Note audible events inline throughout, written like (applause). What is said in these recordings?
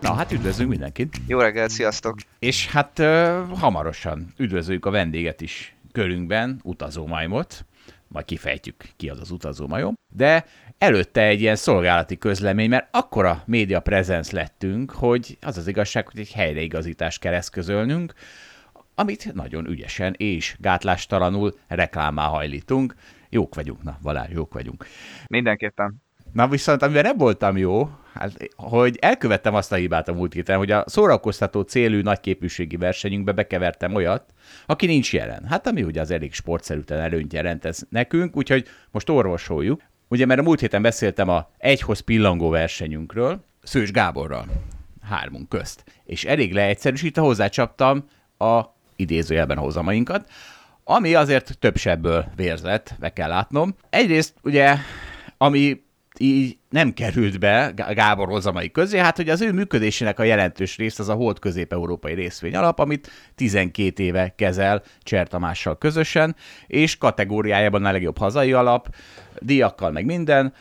Na hát üdvözlünk mindenkit. Jó reggelt, sziasztok! És hát uh, hamarosan üdvözöljük a vendéget is körünkben, utazómajmot. Majd kifejtjük, ki az az utazómajom. De előtte egy ilyen szolgálati közlemény, mert akkora média prezenc lettünk, hogy az az igazság, hogy egy helyreigazítást kell eszközölnünk, amit nagyon ügyesen és gátlástalanul reklámá hajlítunk. Jók vagyunk, na Balázs, jók vagyunk. Mindenképpen. Na viszont, amivel nem voltam jó, hát, hogy elkövettem azt a hibát a múlt héten, hogy a szórakoztató célű nagyképűségi versenyünkbe bekevertem olyat, aki nincs jelen. Hát ami ugye az elég sportszerűten előnyt jelent ez nekünk, úgyhogy most orvosoljuk. Ugye, mert a múlt héten beszéltem a egyhoz pillangó versenyünkről, Szős Gáborral, hármunk közt. És elég leegyszerűsítve hozzácsaptam a idézőjelben hozamainkat, ami azért több sebből vérzett, be kell látnom. Egyrészt ugye, ami így nem került be Gábor hozamai közé, hát hogy az ő működésének a jelentős rész az a Hold Közép-Európai Részvény Alap, amit 12 éve kezel Cser Tamással közösen, és kategóriájában a legjobb hazai alap, díjakkal meg minden,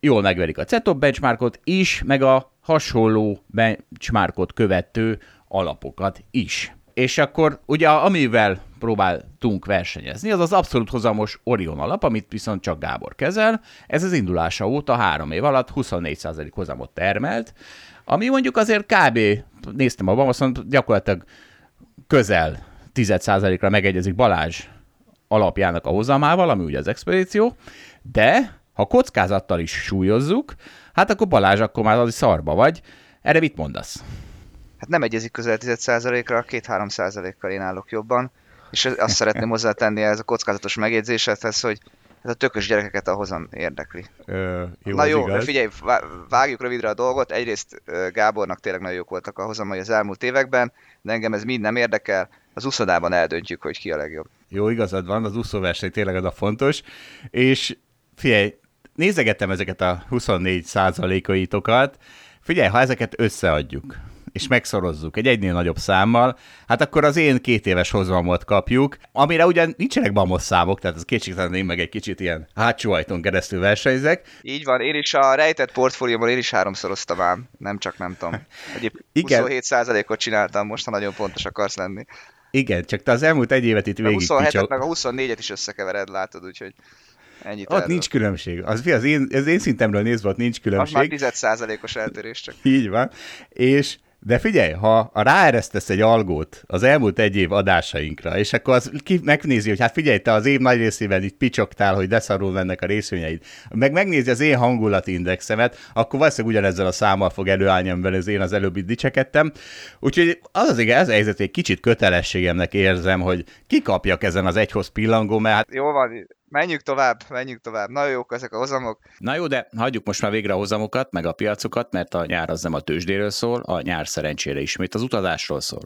jól megverik a CETOP benchmarkot is, meg a hasonló benchmarkot követő alapokat is. És akkor ugye amivel próbáltunk versenyezni, az az abszolút hozamos Orion alap, amit viszont csak Gábor kezel. Ez az indulása óta három év alatt 24% hozamot termelt, ami mondjuk azért kb. néztem a Bamaszon, gyakorlatilag közel 10%-ra megegyezik Balázs alapjának a hozamával, ami ugye az expedíció, de ha kockázattal is súlyozzuk, hát akkor Balázs, akkor már az szarba vagy. Erre mit mondasz? Hát nem egyezik közel 10%-ra, 2-3%-kal én állok jobban. És azt szeretném hozzátenni ez a kockázatos megjegyzésedhez, hogy ez a tökös gyerekeket a hozam érdekli. Ö, jó, Na jó, igaz. figyelj, vágjuk rövidre a dolgot. Egyrészt Gábornak tényleg nagyon jók voltak a hozamai az elmúlt években, de engem ez mind nem érdekel. Az úszodában eldöntjük, hogy ki a legjobb. Jó, igazad van, az úszóverseny tényleg az a fontos. És figyelj, nézegettem ezeket a 24 százalékaitokat. Figyelj, ha ezeket összeadjuk, és megszorozzuk egy egynél nagyobb számmal, hát akkor az én két éves hozamot kapjuk, amire ugyan nincsenek bamos számok, tehát az kétségtelen én meg egy kicsit ilyen hátsó ajtón keresztül versenyzek. Így van, én is a rejtett portfólióban én is háromszoroztam ám, nem csak nem tudom. Egyéb (laughs) Igen. 27%-ot csináltam most, ha nagyon pontos akarsz lenni. Igen, csak te az elmúlt egy évet itt végig A 27-et meg a 24-et is összekevered, látod, úgyhogy ennyit Ott erről. nincs különbség. Az, az, én, az én szintemről nézve ott nincs különbség. Az már 10%-os eltérés csak. Így van. És de figyelj, ha ráeresztesz egy algót az elmúlt egy év adásainkra, és akkor az ki megnézi, hogy hát figyelj, te az év nagy részében itt picsogtál, hogy deszarul mennek a részvényeid, meg megnézi az én hangulaindexemet, akkor valószínűleg ugyanezzel a számmal fog előállni, amivel az én az előbb itt dicsekedtem. Úgyhogy az az igaz, ez egy kicsit kötelességemnek érzem, hogy kikapjak ezen az egyhoz pillangó, mert hát... Jó van, Menjünk tovább, menjünk tovább. Nagyon jók ezek a hozamok. Na jó, de hagyjuk most már végre a hozamokat, meg a piacokat, mert a nyár az nem a tőzsdéről szól, a nyár szerencsére ismét az utazásról szól.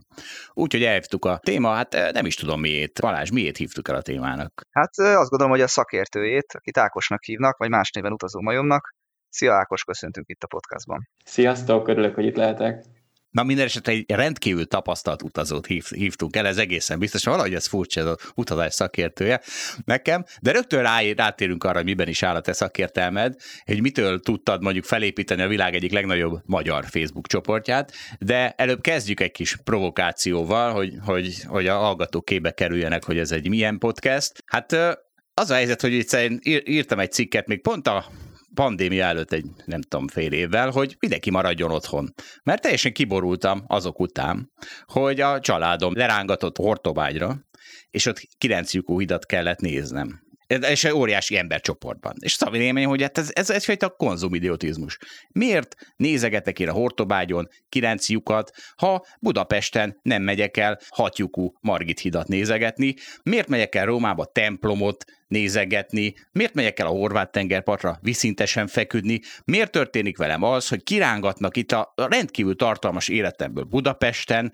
Úgyhogy elhívtuk a téma, hát eh, nem is tudom miért. Balázs, miért hívtuk el a témának? Hát eh, azt gondolom, hogy a szakértőjét, akit Ákosnak hívnak, vagy más néven utazó majomnak. Szia Ákos, köszöntünk itt a podcastban. Sziasztok, örülök, hogy itt lehetek. Na minden esetre egy rendkívül tapasztalt utazót hív, hívtunk el, ez egészen biztos, valahogy ez furcsa, ez az utazás szakértője nekem, de rögtön rá, rátérünk arra, hogy miben is áll a te szakértelmed, hogy mitől tudtad mondjuk felépíteni a világ egyik legnagyobb magyar Facebook csoportját, de előbb kezdjük egy kis provokációval, hogy, hogy, hogy a hallgatók képbe kerüljenek, hogy ez egy milyen podcast. Hát az a helyzet, hogy itt írtam egy cikket még pont a pandémia előtt egy, nem tudom, fél évvel, hogy mindenki maradjon otthon. Mert teljesen kiborultam azok után, hogy a családom lerángatott Hortobágyra, és ott kilenc lyukú hidat kellett néznem. És egy óriási embercsoportban. És az a véleményem, hogy hát ez, ez egyfajta konzumidiotizmus. Miért nézegetek én a Hortobágyon kilenc lyukat, ha Budapesten nem megyek el hatjukú Margit hidat nézegetni? Miért megyek el Rómába templomot nézegetni? Miért megyek el a horvát tengerpartra viszintesen feküdni? Miért történik velem az, hogy kirángatnak itt a rendkívül tartalmas életemből Budapesten,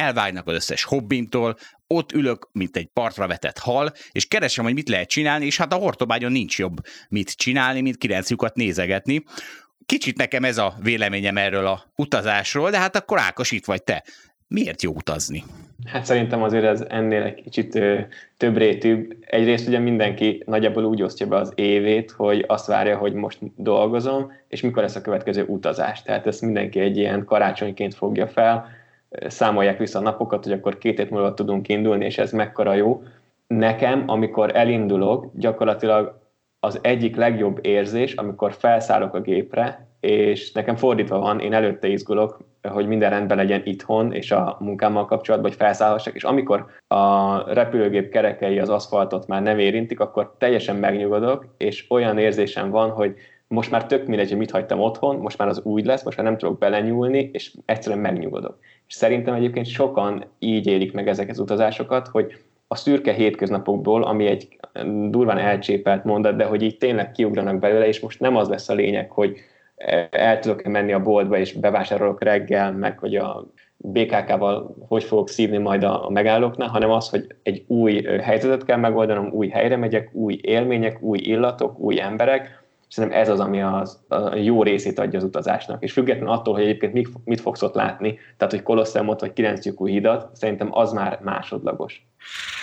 elvágynak az összes hobbimtól, ott ülök, mint egy partra vetett hal, és keresem, hogy mit lehet csinálni, és hát a hortobágyon nincs jobb mit csinálni, mint kilenc lyukat nézegetni. Kicsit nekem ez a véleményem erről a utazásról, de hát akkor Ákos itt vagy te. Miért jó utazni? Hát szerintem azért ez ennél egy kicsit ö, több rétűbb. Egyrészt ugye mindenki nagyjából úgy osztja be az évét, hogy azt várja, hogy most dolgozom, és mikor lesz a következő utazás. Tehát ezt mindenki egy ilyen karácsonyként fogja fel, számolják vissza a napokat, hogy akkor két hét múlva tudunk indulni, és ez mekkora jó. Nekem, amikor elindulok, gyakorlatilag az egyik legjobb érzés, amikor felszállok a gépre, és nekem fordítva van, én előtte izgulok, hogy minden rendben legyen itthon, és a munkámmal kapcsolatban, hogy felszállhassak, és amikor a repülőgép kerekei az aszfaltot már nem érintik, akkor teljesen megnyugodok, és olyan érzésem van, hogy most már tök mindegy, hogy mit hagytam otthon, most már az úgy lesz, most már nem tudok belenyúlni, és egyszerűen megnyugodok. És szerintem egyébként sokan így élik meg ezeket az utazásokat, hogy a szürke hétköznapokból, ami egy durván elcsépelt mondat, de hogy így tényleg kiugranak belőle, és most nem az lesz a lényeg, hogy el tudok menni a boltba, és bevásárolok reggel, meg hogy a BKK-val hogy fogok szívni majd a, megállóknál, hanem az, hogy egy új helyzetet kell megoldanom, új helyre megyek, új élmények, új illatok, új emberek, Szerintem ez az, ami az, a jó részét adja az utazásnak. És függetlenül attól, hogy egyébként mit, mit fogsz ott látni, tehát hogy Kolosseumot vagy kilencjukú hidat, szerintem az már másodlagos.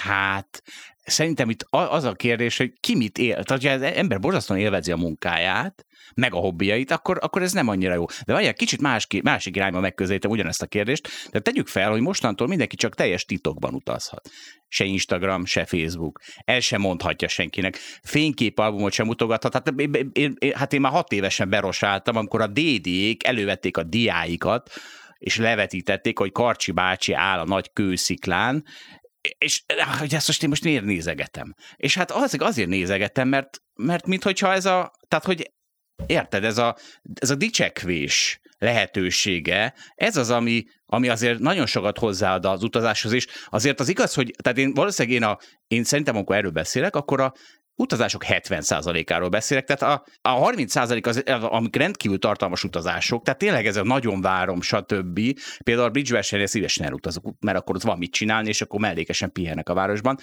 Hát, szerintem itt az a kérdés, hogy ki mit él. Tehát, ha az ember borzasztóan élvezi a munkáját, meg a hobbiait, akkor, akkor ez nem annyira jó. De várjál, kicsit más, másik irányba megközelítem ugyanezt a kérdést, de tegyük fel, hogy mostantól mindenki csak teljes titokban utazhat. Se Instagram, se Facebook. El sem mondhatja senkinek. Fényképalbumot sem mutogathat. Hát én, én, hát én már hat évesen berosáltam, amikor a DD-ék elővették a diáikat, és levetítették, hogy Karcsi bácsi áll a nagy kősziklán, és hogy ezt most én most miért nézegetem? És hát azért, azért nézegetem, mert, mert minthogyha ez a, tehát hogy Érted, ez a, ez a dicsekvés lehetősége, ez az, ami, ami azért nagyon sokat hozzáad az utazáshoz, és azért az igaz, hogy, tehát én valószínűleg én, a, én szerintem, amikor erről beszélek, akkor a utazások 70%-áról beszélek, tehát a, a 30% az, amik rendkívül tartalmas utazások, tehát tényleg ez a nagyon várom, stb. Például a bridge versenyre szívesen elutazok, mert akkor ott van mit csinálni, és akkor mellékesen pihenek a városban.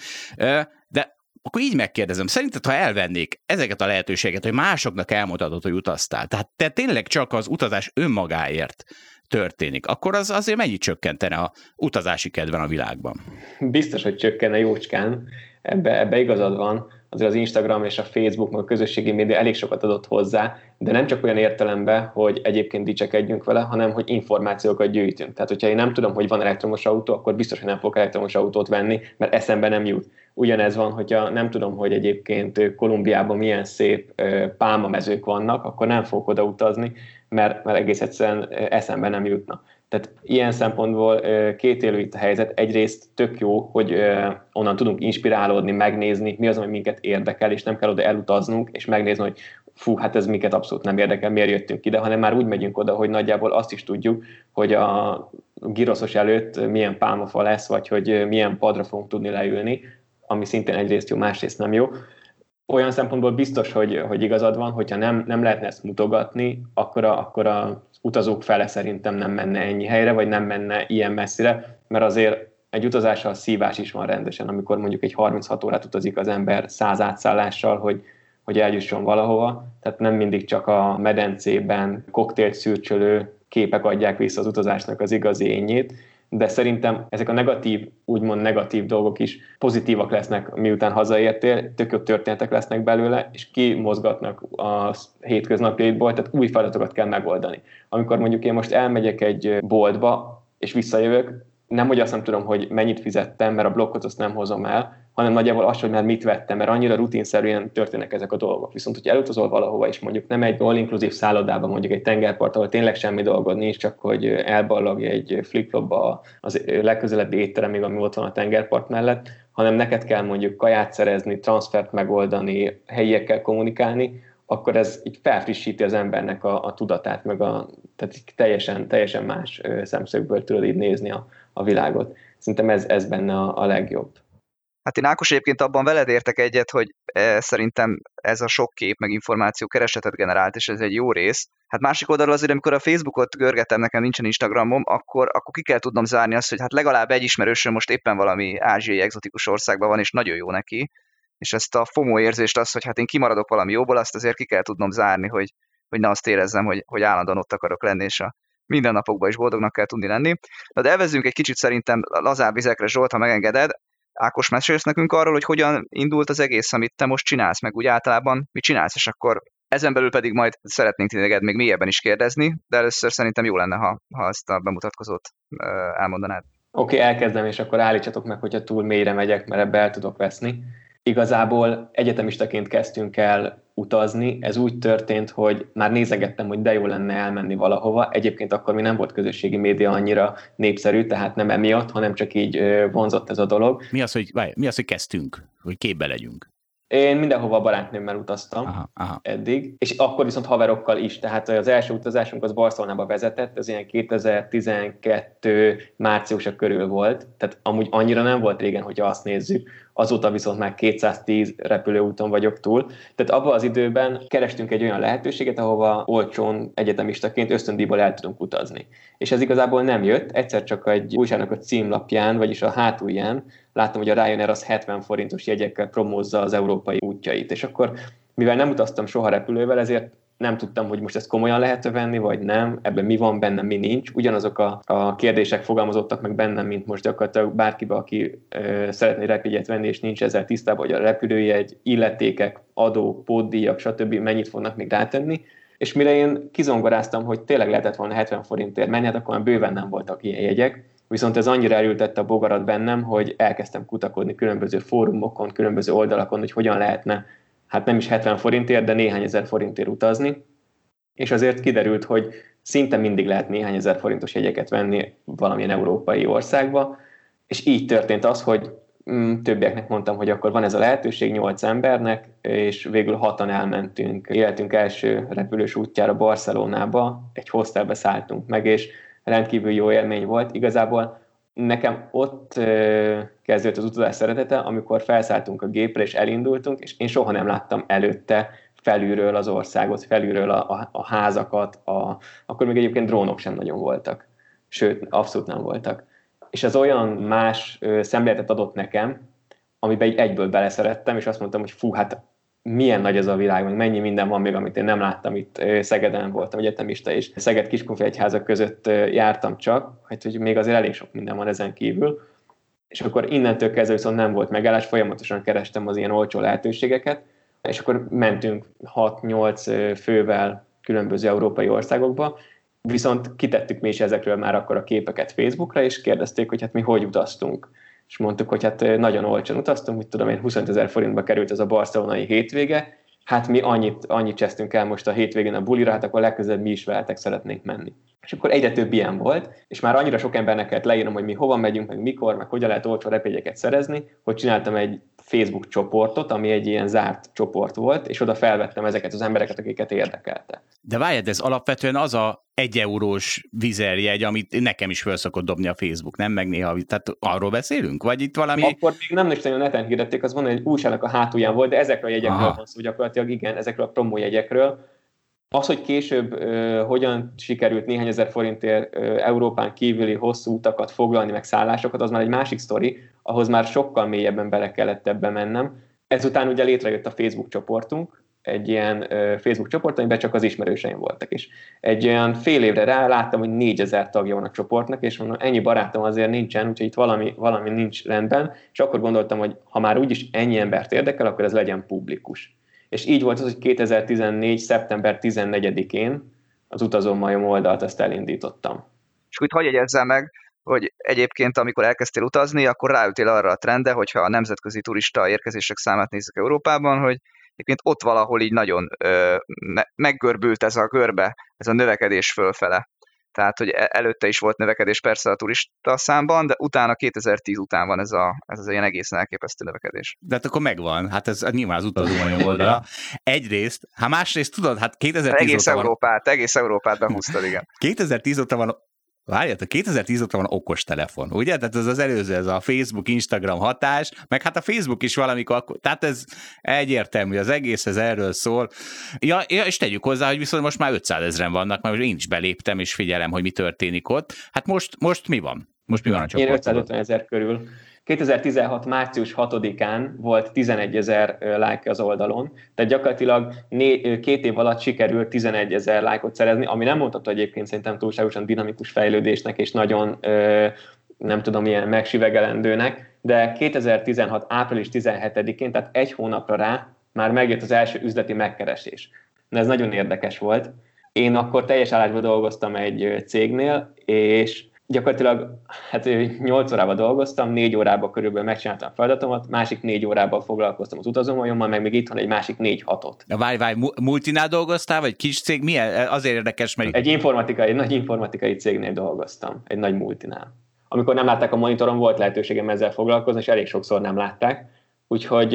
De akkor így megkérdezem, szerinted, ha elvennék ezeket a lehetőségeket, hogy másoknak elmutatod, hogy utaztál, tehát te tényleg csak az utazás önmagáért történik, akkor az azért mennyit csökkentene a utazási kedven a világban? Biztos, hogy csökkenne jócskán, ebbe, ebbe igazad van azért az Instagram és a Facebook, meg a közösségi média elég sokat adott hozzá, de nem csak olyan értelemben, hogy egyébként dicsekedjünk vele, hanem hogy információkat gyűjtünk. Tehát, hogyha én nem tudom, hogy van elektromos autó, akkor biztos, hogy nem fogok elektromos autót venni, mert eszembe nem jut. Ugyanez van, hogyha nem tudom, hogy egyébként Kolumbiában milyen szép pálmamezők vannak, akkor nem fogok oda utazni, mert, mert egész egyszerűen eszembe nem jutna. Tehát ilyen szempontból két élő itt a helyzet. Egyrészt tök jó, hogy onnan tudunk inspirálódni, megnézni, mi az, ami minket érdekel, és nem kell oda elutaznunk, és megnézni, hogy fú, hát ez minket abszolút nem érdekel, miért jöttünk ide, hanem már úgy megyünk oda, hogy nagyjából azt is tudjuk, hogy a giroszos előtt milyen pálmafa lesz, vagy hogy milyen padra fogunk tudni leülni, ami szintén egyrészt jó, másrészt nem jó. Olyan szempontból biztos, hogy, hogy igazad van, hogyha nem, nem lehetne ezt mutogatni, akkor a, akkor a utazók fele szerintem nem menne ennyi helyre, vagy nem menne ilyen messzire, mert azért egy utazással szívás is van rendesen, amikor mondjuk egy 36 órát utazik az ember száz átszállással, hogy, hogy eljusson valahova, tehát nem mindig csak a medencében koktélt szürcsölő képek adják vissza az utazásnak az igazi ényét, de szerintem ezek a negatív, úgymond negatív dolgok is pozitívak lesznek, miután hazaértél, tök jobb történetek lesznek belőle, és kimozgatnak a hétköznapjaidból, tehát új feladatokat kell megoldani. Amikor mondjuk én most elmegyek egy boltba, és visszajövök, nem hogy azt nem tudom, hogy mennyit fizettem, mert a blokkot azt nem hozom el, hanem nagyjából az, hogy már mit vettem, mert annyira rutinszerűen történnek ezek a dolgok. Viszont, hogy elutazol valahova, és mondjuk nem egy all-inclusive szállodában, mondjuk egy tengerpart, ahol tényleg semmi dolgod nincs, csak hogy elballagj egy flip az legközelebbi étteremig, ami ott van a tengerpart mellett, hanem neked kell mondjuk kaját szerezni, transfert megoldani, helyiekkel kommunikálni, akkor ez így felfrissíti az embernek a, a tudatát, meg a, tehát teljesen, teljesen más szemszögből tudod így nézni a, a világot. Szerintem ez, ez benne a, a legjobb. Hát én Ákos egyébként abban veled értek egyet, hogy e, szerintem ez a sok kép meg információ keresetet generált, és ez egy jó rész. Hát másik oldalról azért, amikor a Facebookot görgetem, nekem nincsen Instagramom, akkor, akkor ki kell tudnom zárni azt, hogy hát legalább egy ismerősöm most éppen valami ázsiai egzotikus országban van, és nagyon jó neki. És ezt a FOMO érzést, azt, hogy hát én kimaradok valami jóból, azt azért ki kell tudnom zárni, hogy, hogy ne azt érezzem, hogy, hogy állandóan ott akarok lenni, és a mindennapokban is boldognak kell tudni lenni. De elvezzünk egy kicsit szerintem lazább vizekre, Zsolt, ha megengeded. Ákos, mesélsz nekünk arról, hogy hogyan indult az egész, amit te most csinálsz, meg úgy általában mit csinálsz, és akkor ezen belül pedig majd szeretnénk téged még mélyebben is kérdezni, de először szerintem jó lenne, ha, ha ezt a bemutatkozót elmondanád. Oké, okay, elkezdem, és akkor állítsatok meg, hogyha túl mélyre megyek, mert ebbe el tudok veszni. Igazából egyetemistaként kezdtünk el utazni. Ez úgy történt, hogy már nézegettem, hogy de jó lenne elmenni valahova. Egyébként akkor mi nem volt közösségi média annyira népszerű, tehát nem emiatt, hanem csak így vonzott ez a dolog. Mi az, hogy, várj, mi az, hogy kezdtünk, hogy képbe legyünk? Én mindenhova barátnőmmel utaztam aha, aha. eddig, és akkor viszont haverokkal is. Tehát az első utazásunk az Barcelonába vezetett, ez ilyen 2012 márciusa körül volt, tehát amúgy annyira nem volt régen, hogyha azt nézzük, azóta viszont már 210 repülőúton vagyok túl. Tehát abban az időben kerestünk egy olyan lehetőséget, ahova olcsón egyetemistaként ösztöndíjból el tudunk utazni. És ez igazából nem jött, egyszer csak egy újságnak a címlapján, vagyis a hátulján láttam, hogy a Ryanair az 70 forintos jegyekkel promózza az európai útjait. És akkor, mivel nem utaztam soha repülővel, ezért nem tudtam, hogy most ezt komolyan lehet venni, vagy nem, ebben mi van benne, mi nincs. Ugyanazok a, a kérdések fogalmazottak meg bennem, mint most gyakorlatilag bárkibe, aki ö, szeretné repjegyet venni, és nincs ezzel tisztában, hogy a repülőjegy, illetékek, adó, pótdíjak, stb. mennyit fognak még rátenni. És mire én kizongoráztam, hogy tényleg lehetett volna 70 forintért menni, hát akkor már bőven nem voltak ilyen jegyek, viszont ez annyira elültette a bogarat bennem, hogy elkezdtem kutakodni különböző fórumokon, különböző oldalakon, hogy hogyan lehetne hát nem is 70 forintért, de néhány ezer forintért utazni, és azért kiderült, hogy szinte mindig lehet néhány ezer forintos jegyeket venni valamilyen európai országba, és így történt az, hogy mm, többieknek mondtam, hogy akkor van ez a lehetőség nyolc embernek, és végül hatan elmentünk, életünk első repülős útjára Barcelonába, egy hostelbe szálltunk meg, és rendkívül jó élmény volt. Igazából nekem ott kezdődött az utazás szeretete, amikor felszálltunk a gépre és elindultunk, és én soha nem láttam előtte felülről az országot, felülről a, a, a házakat, a, akkor még egyébként drónok sem nagyon voltak. Sőt, abszolút nem voltak. És az olyan más szemléletet adott nekem, amiben egyből beleszerettem, és azt mondtam, hogy fú, hát milyen nagy ez a világ, meg mennyi minden van még, amit én nem láttam itt Szegeden voltam egyetemista, és Szeged Kiskunfélegyházak között jártam csak, hát hogy még azért elég sok minden van ezen kívül, és akkor innentől kezdve viszont nem volt megállás, folyamatosan kerestem az ilyen olcsó lehetőségeket, és akkor mentünk 6-8 fővel különböző európai országokba, viszont kitettük mi is ezekről már akkor a képeket Facebookra, és kérdezték, hogy hát mi hogy utaztunk és mondtuk, hogy hát nagyon olcsón utaztunk, mit tudom én, 25 ezer forintba került ez a barcelonai hétvége, hát mi annyit, annyit csesztünk el most a hétvégén a bulira, hát akkor legközelebb mi is veletek szeretnénk menni. És akkor egyre több ilyen volt, és már annyira sok embernek kellett leírnom, hogy mi hova megyünk, meg mikor, meg hogyan lehet olcsó repjegyeket szerezni, hogy csináltam egy Facebook csoportot, ami egy ilyen zárt csoport volt, és oda felvettem ezeket az embereket, akiket érdekelte. De várjad, ez alapvetően az a egy eurós vizerjegy, amit nekem is föl szokott dobni a Facebook, nem? Meg néha, tehát arról beszélünk? Vagy itt valami... Akkor még nem is nagyon neten hirdették, az van, hogy újságnak a hátulján volt, de ezekről a jegyekről Aha. van szó gyakorlatilag, igen, ezekről a promó jegyekről. Az, hogy később hogyan sikerült néhány ezer forintért Európán kívüli hosszú utakat foglalni, meg szállásokat, az már egy másik sztori, ahhoz már sokkal mélyebben bele kellett ebbe mennem. Ezután ugye létrejött a Facebook csoportunk, egy ilyen Facebook csoport, amiben csak az ismerőseim voltak is. Egy olyan fél évre rá láttam, hogy 4000 tagja van a csoportnak, és mondom, ennyi barátom azért nincsen, úgyhogy itt valami, valami nincs rendben, és akkor gondoltam, hogy ha már úgyis ennyi embert érdekel, akkor ez legyen publikus. És így volt az, hogy 2014. szeptember 14-én az utazómajom oldalt ezt elindítottam. És úgy hagyj jegyezzem meg, hogy egyébként, amikor elkezdtél utazni, akkor ráültél arra a trende, hogyha a nemzetközi turista érkezések számát nézzük Európában, hogy egyébként ott valahol így nagyon ö, me- meggörbült ez a görbe, ez a növekedés fölfele. Tehát hogy e- előtte is volt növekedés persze a turista számban, de utána 2010 után van ez a, ez az ilyen egészen elképesztő növekedés. De hát akkor megvan, hát ez nyilván az utazó (laughs) oldala. Egyrészt, hát másrészt tudod, hát 2010 egész óta Európát, van... egész Európát behúztad, igen. (laughs) 2010 óta van Várjátok, 2010 óta van okos telefon, ugye? Tehát ez az előző, ez a Facebook, Instagram hatás, meg hát a Facebook is valamikor, tehát ez egyértelmű, az egész ez erről szól. Ja, ja és tegyük hozzá, hogy viszont most már 500 ezeren vannak, mert én is beléptem, és figyelem, hogy mi történik ott. Hát most, most mi van? Most mi van a csoportban? Én 550 ezer körül. 2016. március 6-án volt 11 ezer like az oldalon, tehát gyakorlatilag né- két év alatt sikerült 11 ezer lájkot szerezni, ami nem mondható egyébként szerintem túlságosan dinamikus fejlődésnek, és nagyon nem tudom, ilyen megsivegelendőnek, de 2016. április 17-én, tehát egy hónapra rá már megjött az első üzleti megkeresés. De ez nagyon érdekes volt. Én akkor teljes állásban dolgoztam egy cégnél, és gyakorlatilag hát 8 órában dolgoztam, 4 órában körülbelül megcsináltam a feladatomat, másik 4 órában foglalkoztam az utazómajommal, meg még itt van egy másik 4-6-ot. Várj, várj, multinál dolgoztál, vagy kis cég? Milyen? Azért érdekes, mert... Egy informatikai, egy nagy informatikai cégnél dolgoztam, egy nagy multinál. Amikor nem látták a monitoron, volt lehetőségem ezzel foglalkozni, és elég sokszor nem látták, úgyhogy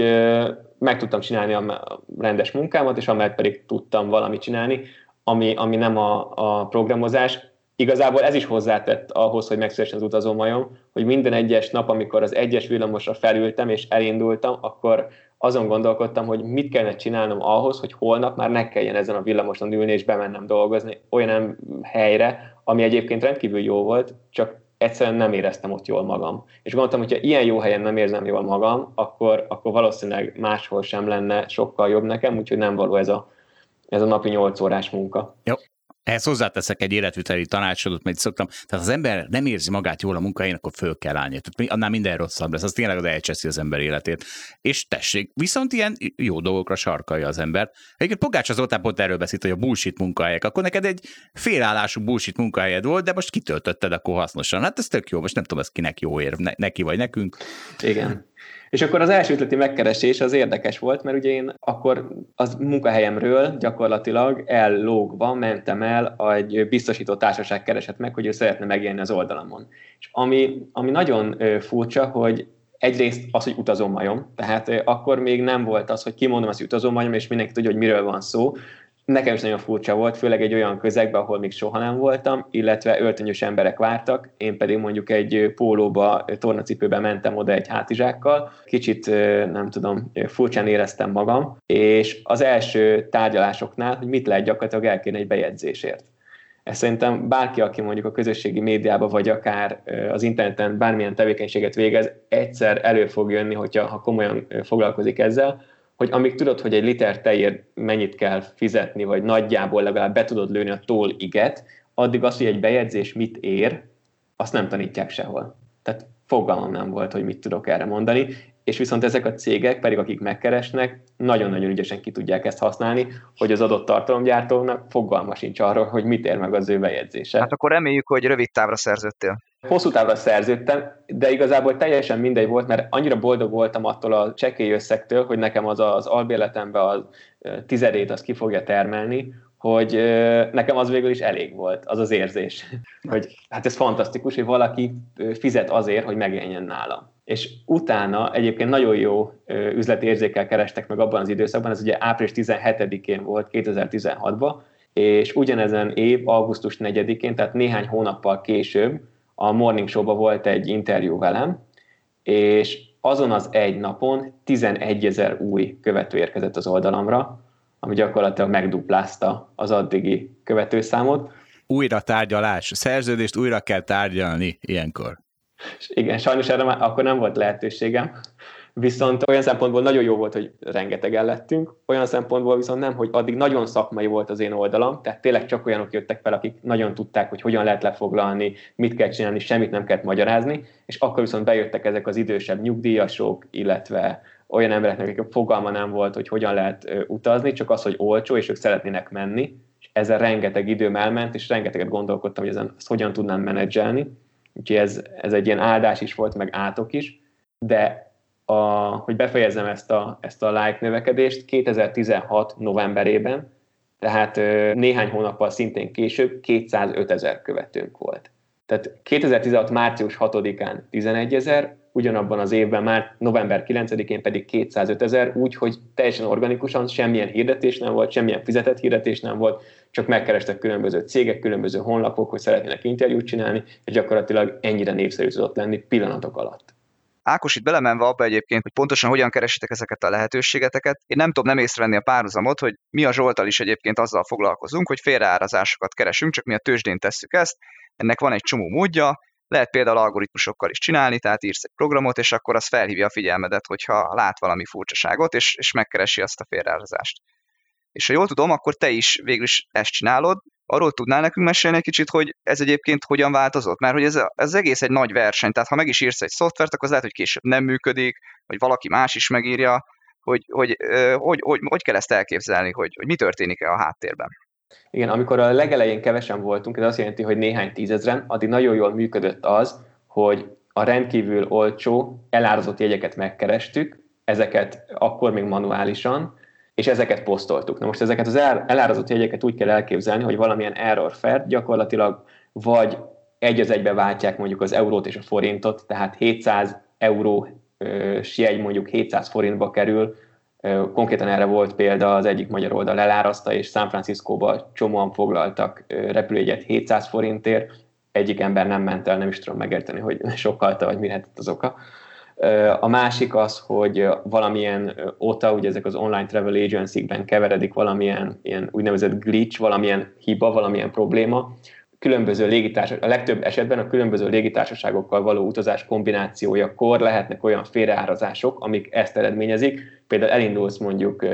meg tudtam csinálni a rendes munkámat, és amellett pedig tudtam valamit csinálni, ami, ami nem a, a programozás, igazából ez is hozzátett ahhoz, hogy megszülessen az utazómajom, hogy minden egyes nap, amikor az egyes villamosra felültem és elindultam, akkor azon gondolkodtam, hogy mit kellene csinálnom ahhoz, hogy holnap már ne kelljen ezen a villamoson ülni és bemennem dolgozni olyan helyre, ami egyébként rendkívül jó volt, csak egyszerűen nem éreztem ott jól magam. És gondoltam, hogyha ilyen jó helyen nem érzem jól magam, akkor, akkor valószínűleg máshol sem lenne sokkal jobb nekem, úgyhogy nem való ez a, ez a napi 8 órás munka. Jó, ehhez hozzáteszek egy életviteli tanácsodot, mert szoktam, tehát az ember nem érzi magát jól a munkáján, akkor föl kell állni. Tehát annál minden rosszabb lesz, az tényleg az elcseszi az ember életét. És tessék, viszont ilyen jó dolgokra sarkalja az ember. Egyébként Pogács Zoltán pont erről beszélt, hogy a bullshit munkahelyek. Akkor neked egy félállású bullshit munkahelyed volt, de most kitöltötted akkor hasznosan. Hát ez tök jó, most nem tudom, ez kinek jó ér, neki vagy nekünk. Igen. És akkor az első üzleti megkeresés az érdekes volt, mert ugye én akkor az munkahelyemről gyakorlatilag ellógva mentem el egy biztosító társaság keresett meg, hogy ő szeretne megjelenni az oldalamon. És ami, ami nagyon furcsa, hogy egyrészt az, hogy utazom majom, tehát akkor még nem volt az, hogy kimondom az, hogy utazom majom, és mindenki tudja, hogy miről van szó, nekem is nagyon furcsa volt, főleg egy olyan közegben, ahol még soha nem voltam, illetve öltönyös emberek vártak, én pedig mondjuk egy pólóba, tornacipőbe mentem oda egy hátizsákkal, kicsit nem tudom, furcsán éreztem magam, és az első tárgyalásoknál, hogy mit lehet gyakorlatilag elkérni egy bejegyzésért. Ez szerintem bárki, aki mondjuk a közösségi médiában, vagy akár az interneten bármilyen tevékenységet végez, egyszer elő fog jönni, hogyha ha komolyan foglalkozik ezzel, hogy amíg tudod, hogy egy liter tejért mennyit kell fizetni, vagy nagyjából legalább be tudod lőni a toll iget, addig az, hogy egy bejegyzés mit ér, azt nem tanítják sehol. Tehát fogalmam nem volt, hogy mit tudok erre mondani, és viszont ezek a cégek pedig, akik megkeresnek, nagyon-nagyon ügyesen ki tudják ezt használni, hogy az adott tartalomgyártónak fogalma sincs arról, hogy mit ér meg az ő bejegyzése. Hát akkor reméljük, hogy rövid távra szerződtél. Hosszú távra szerződtem, de igazából teljesen mindegy volt, mert annyira boldog voltam attól a csekély összegtől, hogy nekem az az albérletembe a tizedét az ki fogja termelni, hogy nekem az végül is elég volt, az az érzés, (laughs) hogy hát ez fantasztikus, hogy valaki fizet azért, hogy megjelenjen nálam. És utána egyébként nagyon jó üzleti érzékkel kerestek meg abban az időszakban, ez ugye április 17-én volt 2016-ban, és ugyanezen év augusztus 4-én, tehát néhány hónappal később a Morning Show-ban volt egy interjú velem, és azon az egy napon 11 ezer új követő érkezett az oldalamra, ami gyakorlatilag megduplázta az addigi követőszámot. Újra tárgyalás, szerződést újra kell tárgyalni ilyenkor. Igen, sajnos erre már akkor nem volt lehetőségem, viszont olyan szempontból nagyon jó volt, hogy rengetegen lettünk, olyan szempontból viszont nem, hogy addig nagyon szakmai volt az én oldalam, tehát tényleg csak olyanok jöttek fel, akik nagyon tudták, hogy hogyan lehet lefoglalni, mit kell csinálni, semmit nem kellett magyarázni, és akkor viszont bejöttek ezek az idősebb nyugdíjasok, illetve olyan embereknek, akik fogalma nem volt, hogy hogyan lehet utazni, csak az, hogy olcsó, és ők szeretnének menni, és ezzel rengeteg időm elment, és rengeteget gondolkodtam, hogy ezen ezt hogyan tudnám menedzselni. Úgyhogy ez, ez egy ilyen áldás is volt, meg átok is, de a, hogy befejezzem ezt a, ezt a like növekedést, 2016 novemberében Tehát néhány hónappal szintén később 205 ezer követőnk volt. Tehát 2016. március 6-án 11 ezer, ugyanabban az évben már november 9-én pedig 205 ezer, úgyhogy teljesen organikusan semmilyen hirdetés nem volt, semmilyen fizetett hirdetés nem volt, csak megkerestek különböző cégek, különböző honlapok, hogy szeretnének interjút csinálni, és gyakorlatilag ennyire népszerű tudott lenni pillanatok alatt. Ákos itt belemenve abba egyébként, hogy pontosan hogyan keresitek ezeket a lehetőségeteket, én nem tudom nem észrevenni a párhuzamot, hogy mi a Zsoltal is egyébként azzal foglalkozunk, hogy félreárazásokat keresünk, csak mi a tőzsdén tesszük ezt, ennek van egy csomó módja, lehet például algoritmusokkal is csinálni, tehát írsz egy programot, és akkor az felhívja a figyelmedet, hogyha lát valami furcsaságot, és, és megkeresi azt a félreárazást. És ha jól tudom, akkor te is végül is ezt csinálod. Arról tudnál nekünk mesélni egy kicsit, hogy ez egyébként hogyan változott? Mert hogy ez, ez egész egy nagy verseny, tehát ha meg is írsz egy szoftvert, akkor az lehet, hogy később nem működik, vagy valaki más is megírja, hogy hogy, hogy, hogy, hogy, kell ezt elképzelni, hogy, hogy mi történik e a háttérben. Igen, amikor a legelején kevesen voltunk, ez azt jelenti, hogy néhány tízezren, addig nagyon jól működött az, hogy a rendkívül olcsó, elárazott jegyeket megkerestük, ezeket akkor még manuálisan, és ezeket posztoltuk. Na most ezeket az elárazott jegyeket úgy kell elképzelni, hogy valamilyen error fert gyakorlatilag vagy egy az egybe váltják mondjuk az eurót és a forintot, tehát 700 euró jegy mondjuk 700 forintba kerül, Konkrétan erre volt példa, az egyik magyar oldal eláraszta, és San Franciscóba csomóan foglaltak repülőjegyet 700 forintért, egyik ember nem ment el, nem is tudom megérteni, hogy sokkalta, vagy mi lehetett az oka. A másik az, hogy valamilyen OTA, ugye ezek az online travel agency-ben keveredik valamilyen ilyen úgynevezett glitch, valamilyen hiba, valamilyen probléma, különböző légitársaság, a legtöbb esetben a különböző légitársaságokkal való utazás kombinációjakor lehetnek olyan félreárazások, amik ezt eredményezik. Például elindulsz mondjuk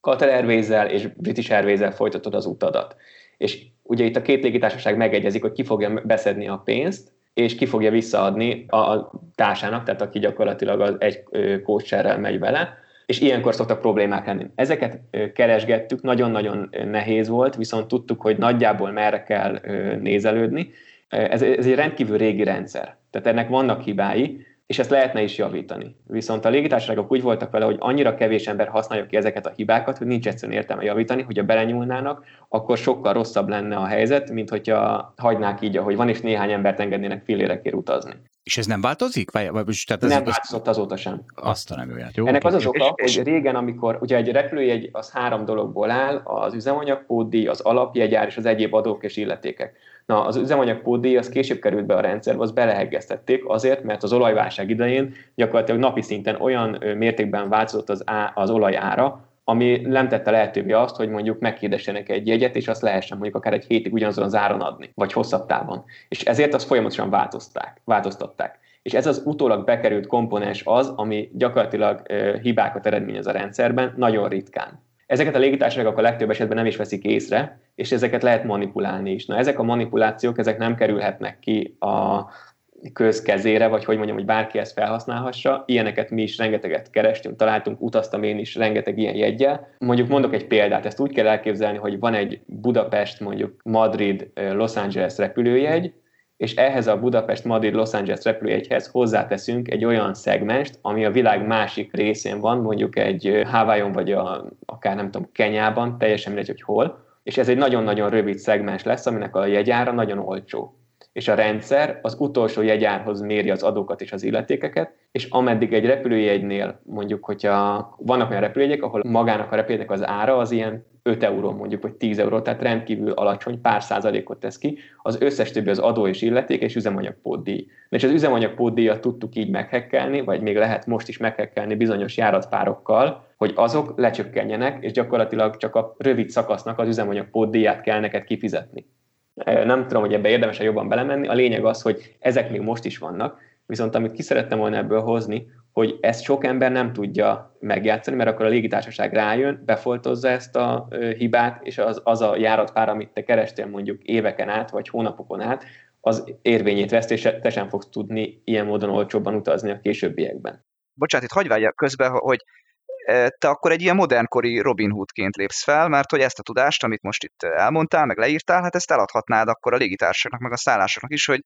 Qatar airways és British airways folytatod az utadat. És ugye itt a két légitársaság megegyezik, hogy ki fogja beszedni a pénzt, és ki fogja visszaadni a társának, tehát aki gyakorlatilag az egy kócserrel megy vele, és ilyenkor szoktak problémák lenni. Ezeket keresgettük, nagyon-nagyon nehéz volt, viszont tudtuk, hogy nagyjából merre kell nézelődni. Ez, ez egy rendkívül régi rendszer, tehát ennek vannak hibái, és ezt lehetne is javítani. Viszont a légitársaságok úgy voltak vele, hogy annyira kevés ember használja ki ezeket a hibákat, hogy nincs egyszerűen értelme javítani, hogyha belenyúlnának, akkor sokkal rosszabb lenne a helyzet, mint hogyha hagynák így, ahogy van, és néhány embert engednének fillérekért utazni. És ez nem változik? Vagy, vagy, tehát ez, nem változott azóta sem. Azt a nem olyan. Jó, Ennek az az oka, hogy régen, amikor ugye egy repülőjegy az három dologból áll, az üzemanyagpóddíj, az alapjegyár és az egyéb adók és illetékek. Na, az üzemanyagpóddíj az később került be a rendszerbe, az beleheggeztették azért, mert az olajválság idején gyakorlatilag napi szinten olyan mértékben változott az, á, az olaj ára, ami nem tette lehetővé azt, hogy mondjuk meghirdessenek egy jegyet, és azt lehessen mondjuk akár egy hétig ugyanazon az áron adni, vagy hosszabb távon. És ezért azt folyamatosan változták, változtatták. És ez az utólag bekerült komponens az, ami gyakorlatilag hibákat eredményez a rendszerben, nagyon ritkán. Ezeket a légitársaságok a legtöbb esetben nem is veszik észre, és ezeket lehet manipulálni is. Na, ezek a manipulációk, ezek nem kerülhetnek ki a, közkezére, vagy hogy mondjam, hogy bárki ezt felhasználhassa. Ilyeneket mi is rengeteget kerestünk, találtunk, utaztam én is rengeteg ilyen jegyel. Mondjuk mondok egy példát, ezt úgy kell elképzelni, hogy van egy Budapest, mondjuk Madrid, Los Angeles repülőjegy, és ehhez a Budapest, Madrid, Los Angeles repülőjegyhez hozzáteszünk egy olyan szegmest, ami a világ másik részén van, mondjuk egy Hawaii-on, vagy a, akár nem tudom, Kenyában, teljesen mindegy, hogy hol, és ez egy nagyon-nagyon rövid szegmens lesz, aminek a jegyára nagyon olcsó. És a rendszer az utolsó jegyárhoz méri az adókat és az illetékeket, és ameddig egy repülőjegynél, mondjuk, hogyha vannak olyan repülőjegyek, ahol magának a repülőjegynek az ára az ilyen 5 euró mondjuk, vagy 10 euró, tehát rendkívül alacsony, pár százalékot tesz ki, az összes többi az adó és illeték és üzemanyagpótdíj. És az üzemanyagpótdíjat tudtuk így meghekkelni, vagy még lehet most is meghekkelni bizonyos járatpárokkal, hogy azok lecsökkenjenek, és gyakorlatilag csak a rövid szakasznak az üzemanyagpótdíját kell neked kifizetni. Nem tudom, hogy ebbe érdemes jobban belemenni. A lényeg az, hogy ezek még most is vannak, viszont amit ki szerettem volna ebből hozni, hogy ezt sok ember nem tudja megjátszani, mert akkor a légitársaság rájön, befoltozza ezt a hibát, és az, az a járatpár, amit te kerestél mondjuk éveken át, vagy hónapokon át, az érvényét veszt, és te sem fogsz tudni ilyen módon olcsóbban utazni a későbbiekben. Bocsánat, itt hagyj közbe, hogy te akkor egy ilyen modernkori Robin Hoodként lépsz fel, mert hogy ezt a tudást, amit most itt elmondtál, meg leírtál, hát ezt eladhatnád akkor a légitársaknak, meg a szállásoknak is, hogy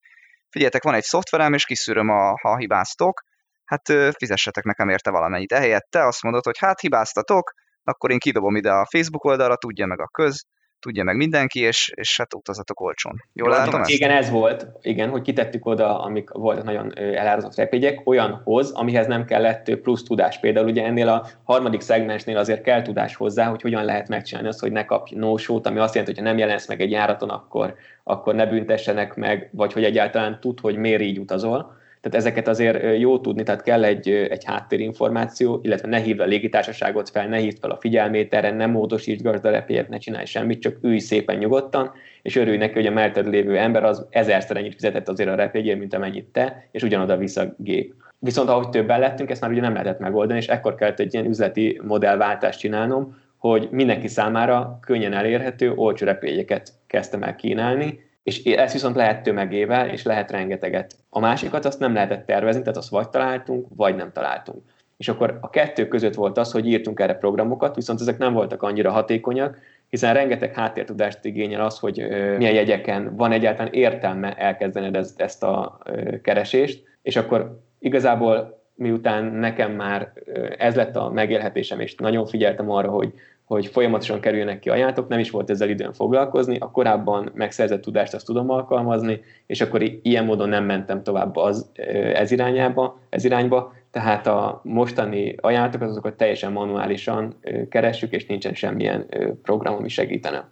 figyeljetek, van egy szoftverem, és kiszűröm, a, ha hibáztok, hát fizessetek nekem érte valamennyit. Ehelyett te azt mondod, hogy hát hibáztatok, akkor én kidobom ide a Facebook oldalra, tudja meg a köz, tudja meg mindenki, és, és hát utazatok olcsón. Jól Igen, látom ezt? Igen, ez volt. Igen, hogy kitettük oda, amik voltak nagyon elárazott repjegyek, olyanhoz, amihez nem kellett plusz tudás. Például ugye ennél a harmadik szegmensnél azért kell tudás hozzá, hogy hogyan lehet megcsinálni azt, hogy ne kapj no ami azt jelenti, hogy ha nem jelensz meg egy járaton, akkor, akkor ne büntessenek meg, vagy hogy egyáltalán tud, hogy miért így utazol tehát ezeket azért jó tudni, tehát kell egy, egy háttérinformáció, illetve ne hívd a légitársaságot fel, ne hívd fel a figyelmét erre, nem módosítsd gazdarepélyet, ne csinálj semmit, csak ülj szépen nyugodtan, és örülj neki, hogy a melletted lévő ember az ezerszer ennyit fizetett azért a repjegyért, mint amennyit te, és ugyanoda vissza a gép. Viszont ahogy többen lettünk, ezt már ugye nem lehetett megoldani, és ekkor kellett egy ilyen üzleti modellváltást csinálnom, hogy mindenki számára könnyen elérhető, olcsó repjegyeket kezdtem el kínálni, és ezt viszont lehet tömegével, és lehet rengeteget. A másikat azt nem lehetett tervezni, tehát azt vagy találtunk, vagy nem találtunk. És akkor a kettő között volt az, hogy írtunk erre programokat, viszont ezek nem voltak annyira hatékonyak, hiszen rengeteg háttértudást igényel az, hogy milyen jegyeken van egyáltalán értelme elkezdened ezt, ezt a keresést, és akkor igazából miután nekem már ez lett a megélhetésem, és nagyon figyeltem arra, hogy hogy folyamatosan kerülnek ki ajánlatok, nem is volt ezzel időn foglalkozni, a korábban megszerzett tudást azt tudom alkalmazni, és akkor ilyen módon nem mentem tovább az, ez, irányába, ez irányba, tehát a mostani ajánlatokat azokat teljesen manuálisan keressük, és nincsen semmilyen program, ami segítene.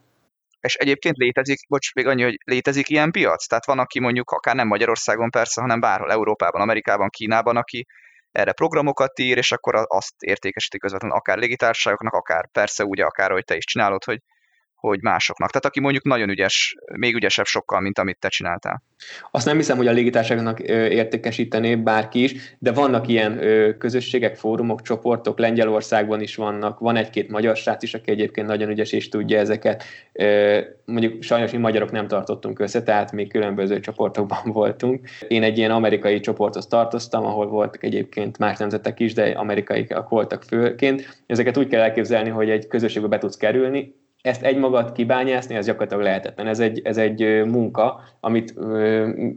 És egyébként létezik, bocs, még annyi, hogy létezik ilyen piac? Tehát van, aki mondjuk akár nem Magyarországon persze, hanem bárhol, Európában, Amerikában, Kínában, aki erre programokat ír, és akkor azt értékesíti közvetlenül akár légitársaságoknak, akár persze úgy, akár hogy te is csinálod, hogy hogy másoknak. Tehát aki mondjuk nagyon ügyes, még ügyesebb sokkal, mint amit te csináltál. Azt nem hiszem, hogy a légitársaságnak értékesítené bárki is, de vannak ilyen közösségek, fórumok, csoportok, Lengyelországban is vannak, van egy-két magyar srác is, aki egyébként nagyon ügyes és tudja ezeket. Mondjuk sajnos mi magyarok nem tartottunk össze, tehát még különböző csoportokban (laughs) voltunk. Én egy ilyen amerikai csoporthoz tartoztam, ahol voltak egyébként más nemzetek is, de amerikaiak voltak főként. Ezeket úgy kell elképzelni, hogy egy közösségbe be tudsz kerülni, ezt egymagad kibányászni, ez gyakorlatilag lehetetlen. Ez egy, ez egy munka, amit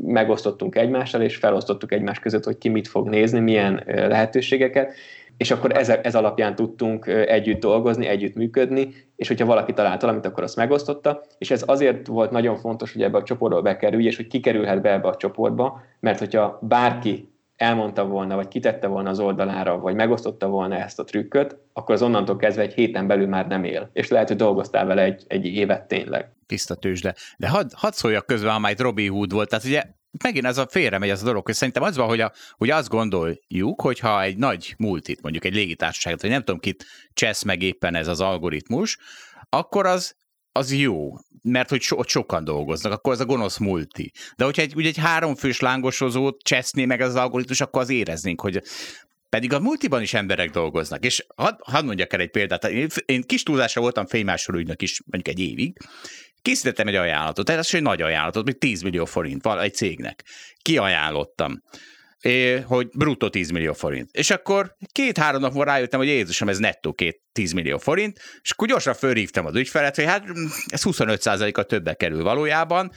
megosztottunk egymással, és felosztottuk egymás között, hogy ki mit fog nézni, milyen lehetőségeket, és akkor ez, ez alapján tudtunk együtt dolgozni, együtt működni, és hogyha valaki talált valamit, akkor azt megosztotta, és ez azért volt nagyon fontos, hogy ebbe a csoportba bekerülj, és hogy kikerülhet be ebbe a csoportba, mert hogyha bárki elmondta volna, vagy kitette volna az oldalára, vagy megosztotta volna ezt a trükköt, akkor az onnantól kezdve egy héten belül már nem él. És lehet, hogy dolgoztál vele egy, egy évet tényleg. Tiszta tőzsde. De hadd had szóljak közben, amelyet Robi Hood volt. Tehát ugye megint ez a félre megy ez a dolog, hogy szerintem az van, hogy, a, hogy azt gondoljuk, hogy ha egy nagy multit, mondjuk egy légitársaságot, vagy nem tudom kit csesz meg éppen ez az algoritmus, akkor az az jó, mert hogy so, sokan dolgoznak, akkor az a gonosz multi. De hogyha egy, ugye egy háromfős lángosozót cseszné meg az algoritmus, akkor az éreznénk, hogy pedig a multiban is emberek dolgoznak, és hadd had mondjak el egy példát. Én, én kis túlzásra voltam fénymásoló ügynök is mondjuk egy évig, készítettem egy ajánlatot, ez egy nagy ajánlatot, még 10 millió forint egy cégnek. Kiajánlottam hogy bruttó 10 millió forint. És akkor két-három nap múlva rájöttem, hogy Jézusom, ez nettó két 10 millió forint, és akkor gyorsan fölhívtam az ügyfelet, hogy hát ez 25%-a többe kerül valójában,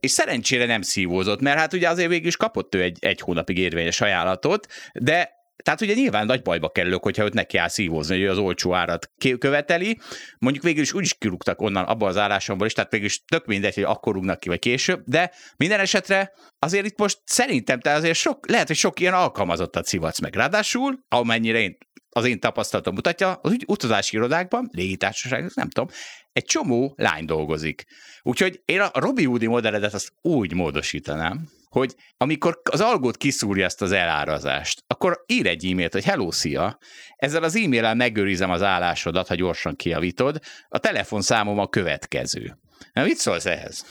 és szerencsére nem szívózott, mert hát ugye azért végül is kapott ő egy, egy hónapig érvényes ajánlatot, de tehát ugye nyilván nagy bajba kerülök, hogyha őt neki áll szívózni, hogy az olcsó árat követeli. Mondjuk végül is úgy is kirúgtak onnan abba az állásomból is, tehát végül is tök mindegy, hogy akkor rúgnak ki, vagy később, de minden esetre azért itt most szerintem te azért sok, lehet, hogy sok ilyen alkalmazottat szivatsz meg. Ráadásul, amennyire én az én tapasztalatom mutatja, az utazási irodákban, légitársaság, nem tudom, egy csomó lány dolgozik. Úgyhogy én a Robi Woody modelledet azt úgy módosítanám, hogy amikor az algót kiszúrja ezt az elárazást, akkor ír egy e-mailt, hogy hello, szia, ezzel az e-mailel megőrizem az állásodat, ha gyorsan kiavítod, a telefonszámom a következő. Na, mit szólsz ehhez?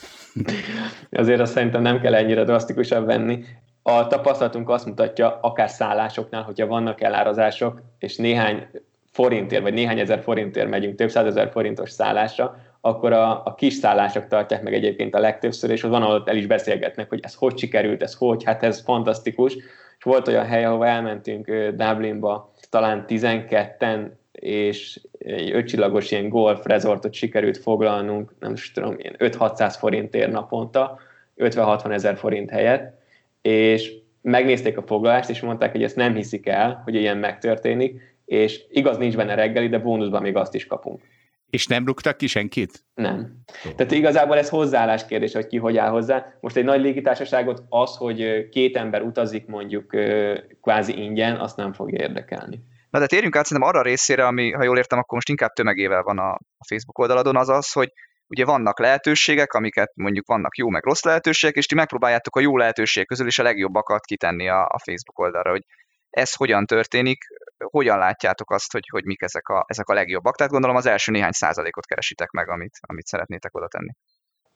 Azért azt szerintem nem kell ennyire drasztikusabb venni. A tapasztalatunk azt mutatja, akár szállásoknál, hogyha vannak elárazások, és néhány forintért, vagy néhány ezer forintért megyünk több százezer forintos szállásra, akkor a, a kis szállások tartják meg egyébként a legtöbbször, és van, ahol el is beszélgetnek, hogy ez hogy sikerült, ez hogy, hát ez fantasztikus. És volt olyan hely, ahova elmentünk Dublinba, talán 12-en, és egy ötcsillagos ilyen golf resortot sikerült foglalnunk, nem is tudom, ilyen 5-600 forintért naponta, 50-60 ezer forint helyett, és megnézték a foglalást, és mondták, hogy ezt nem hiszik el, hogy ilyen megtörténik, és igaz nincs benne reggeli, de bónuszban még azt is kapunk. És nem rúgtak ki senkit? Nem. Tehát igazából ez hozzáállás kérdés, hogy ki hogy áll hozzá. Most egy nagy légitársaságot az, hogy két ember utazik mondjuk kvázi ingyen, azt nem fogja érdekelni. Na de térjünk át szerintem arra a részére, ami, ha jól értem, akkor most inkább tömegével van a, a Facebook oldaladon, az az, hogy ugye vannak lehetőségek, amiket mondjuk vannak jó meg rossz lehetőségek, és ti megpróbáljátok a jó lehetőségek közül is a legjobbakat kitenni a, a Facebook oldalra, hogy ez hogyan történik, hogyan látjátok azt, hogy, hogy mik ezek a, ezek a legjobbak. Tehát gondolom az első néhány százalékot keresitek meg, amit, amit szeretnétek oda tenni.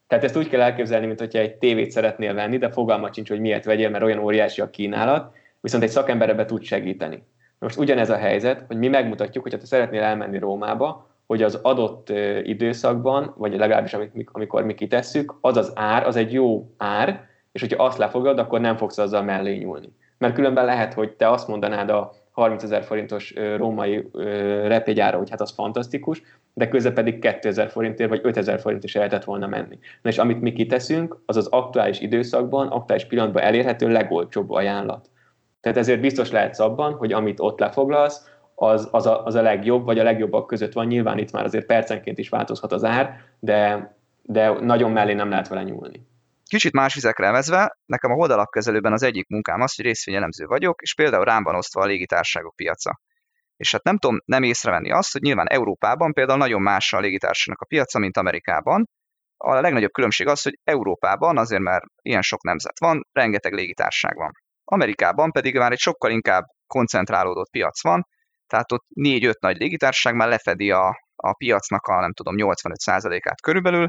Tehát ezt úgy kell elképzelni, mint hogyha egy tévét szeretnél venni, de fogalmat sincs, hogy miért vegyél, mert olyan óriási a kínálat, viszont egy szakember ebbe tud segíteni. Most ugyanez a helyzet, hogy mi megmutatjuk, hogy ha te szeretnél elmenni Rómába, hogy az adott időszakban, vagy legalábbis amikor mi kitesszük, az az ár, az egy jó ár, és hogyha azt lefogad, akkor nem fogsz azzal mellé nyúlni. Mert különben lehet, hogy te azt mondanád a 30 ezer forintos római repjegyára, hogy hát az fantasztikus, de közben pedig 2000 forintért vagy 5000 forint is el lehetett volna menni. Na és amit mi kiteszünk, az az aktuális időszakban, aktuális pillanatban elérhető legolcsóbb ajánlat. Tehát ezért biztos lehetsz abban, hogy amit ott lefoglalsz, az, az, a, az a legjobb, vagy a legjobbak között van. Nyilván itt már azért percenként is változhat az ár, de, de nagyon mellé nem lehet vele nyúlni. Kicsit más vizekre evezve, nekem a oldalapkezelőben az egyik munkám az, hogy részvényelemző vagyok, és például rám van osztva a légitárságok piaca. És hát nem tudom nem észrevenni azt, hogy nyilván Európában például nagyon más a légitársaságnak a piaca, mint Amerikában. A legnagyobb különbség az, hogy Európában azért, mert ilyen sok nemzet van, rengeteg légitárság van. Amerikában pedig már egy sokkal inkább koncentrálódott piac van, tehát ott 4-5 nagy légitársaság már lefedi a, a piacnak a nem tudom 85%-át körülbelül,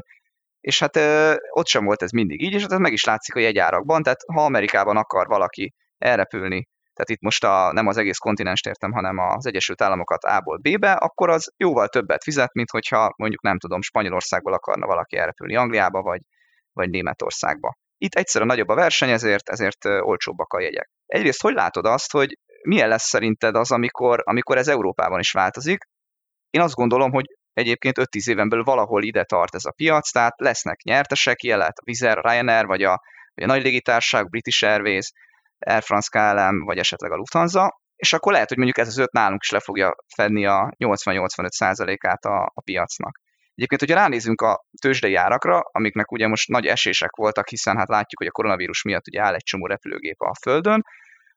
és hát ö, ott sem volt ez mindig így, és hát ez meg is látszik a jegyárakban, tehát ha Amerikában akar valaki elrepülni, tehát itt most a, nem az egész kontinens értem, hanem az Egyesült Államokat A-ból B-be, akkor az jóval többet fizet, mint hogyha mondjuk nem tudom, Spanyolországból akarna valaki elrepülni Angliába, vagy, vagy Németországba. Itt egyszerűen nagyobb a verseny, ezért, ezért olcsóbbak a jegyek. Egyrészt hogy látod azt, hogy milyen lesz szerinted az, amikor, amikor ez Európában is változik? Én azt gondolom, hogy egyébként 5-10 éven belül valahol ide tart ez a piac, tehát lesznek nyertesek, ilyen lehet a Vizer, Ryanair, vagy a, vagy a nagy légitársaság, British Airways, Air France KLM, vagy esetleg a Lufthansa, és akkor lehet, hogy mondjuk ez az öt nálunk is le fogja fedni a 80-85%-át a, a piacnak. Egyébként, hogyha ránézünk a tőzsdei árakra, amiknek ugye most nagy esések voltak, hiszen hát látjuk, hogy a koronavírus miatt ugye áll egy csomó repülőgép a Földön,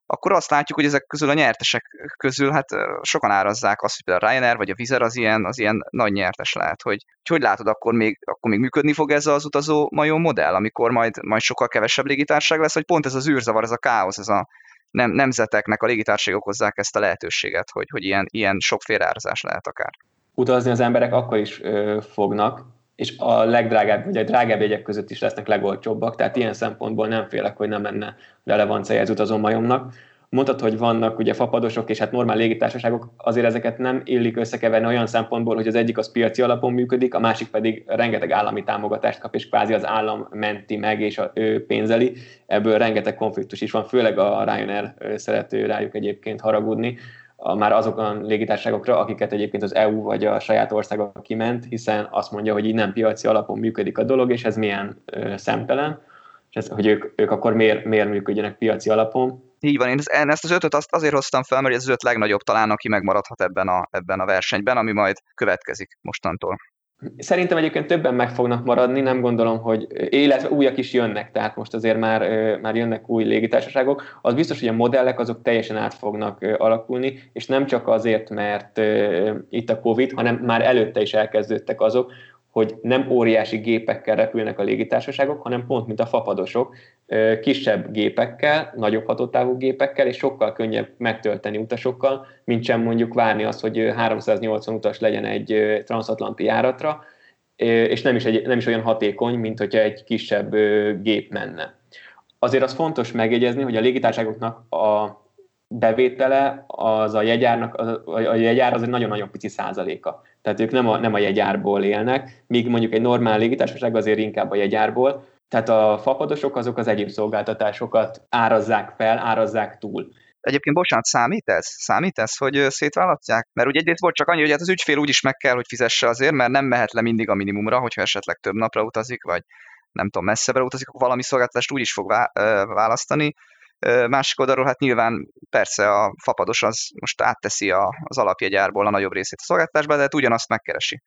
akkor azt látjuk, hogy ezek közül a nyertesek közül hát sokan árazzák azt, hogy például a Ryanair vagy a Vizer az ilyen, az ilyen nagy nyertes lehet, hogy hogy látod, akkor még, akkor még működni fog ez az utazó majom modell, amikor majd, majd sokkal kevesebb légitárság lesz, vagy pont ez az űrzavar, ez a káosz, ez a nem, nemzeteknek a légitársaságok hozzák ezt a lehetőséget, hogy, hogy ilyen, ilyen sok árazás lehet akár. Utazni az emberek akkor is ö, fognak, és a legdrágább, vagy a drágább jegyek között is lesznek legolcsóbbak, tehát ilyen szempontból nem félek, hogy nem lenne relevancia ez utazó majomnak. Mondtad, hogy vannak ugye fapadosok és hát normál légitársaságok, azért ezeket nem illik összekeverni olyan szempontból, hogy az egyik az piaci alapon működik, a másik pedig rengeteg állami támogatást kap, és kvázi az állam menti meg és a, ő pénzeli. Ebből rengeteg konfliktus is van, főleg a Ryanair szerető rájuk egyébként haragudni, a, már azokon légitárságokra, akiket egyébként az EU vagy a saját országa kiment, hiszen azt mondja, hogy így nem piaci alapon működik a dolog, és ez milyen ö, szemtelen, és ez, hogy ők, ők akkor miért, miért működjenek piaci alapon. Így van, én ezt az ötöt azt azért hoztam fel, mert ez az öt legnagyobb talán, aki megmaradhat ebben a, ebben a versenyben, ami majd következik mostantól. Szerintem egyébként többen meg fognak maradni, nem gondolom, hogy illetve újak is jönnek, tehát most azért már, már jönnek új légitársaságok. Az biztos, hogy a modellek azok teljesen át fognak alakulni, és nem csak azért, mert itt a Covid, hanem már előtte is elkezdődtek azok, hogy nem óriási gépekkel repülnek a légitársaságok, hanem pont mint a fapadosok, kisebb gépekkel, nagyobb hatótávú gépekkel, és sokkal könnyebb megtölteni utasokkal, mint sem mondjuk várni azt, hogy 380 utas legyen egy transatlanti járatra, és nem is, egy, nem is olyan hatékony, mint hogyha egy kisebb gép menne. Azért az fontos megjegyezni, hogy a légitárságoknak a bevétele az a jegyárnak, a jegyár az egy nagyon-nagyon pici százaléka. Tehát ők nem a, nem a jegyárból élnek, míg mondjuk egy normál légitársaság azért inkább a jegyárból. Tehát a fapadosok azok az egyéb szolgáltatásokat árazzák fel, árazzák túl. Egyébként, bocsánat, számít ez? Számít ez, hogy szétválasztják? Mert ugye egyrészt volt csak annyi, hogy hát az ügyfél úgy is meg kell, hogy fizesse azért, mert nem mehet le mindig a minimumra, hogyha esetleg több napra utazik, vagy nem tudom, messzebbre utazik, akkor valami szolgáltatást úgy is fog választani. Másik oldalról hát nyilván persze a fapados az most átteszi a, az alapjegyárból a nagyobb részét a szolgáltatásba, de hát ugyanazt megkeresi.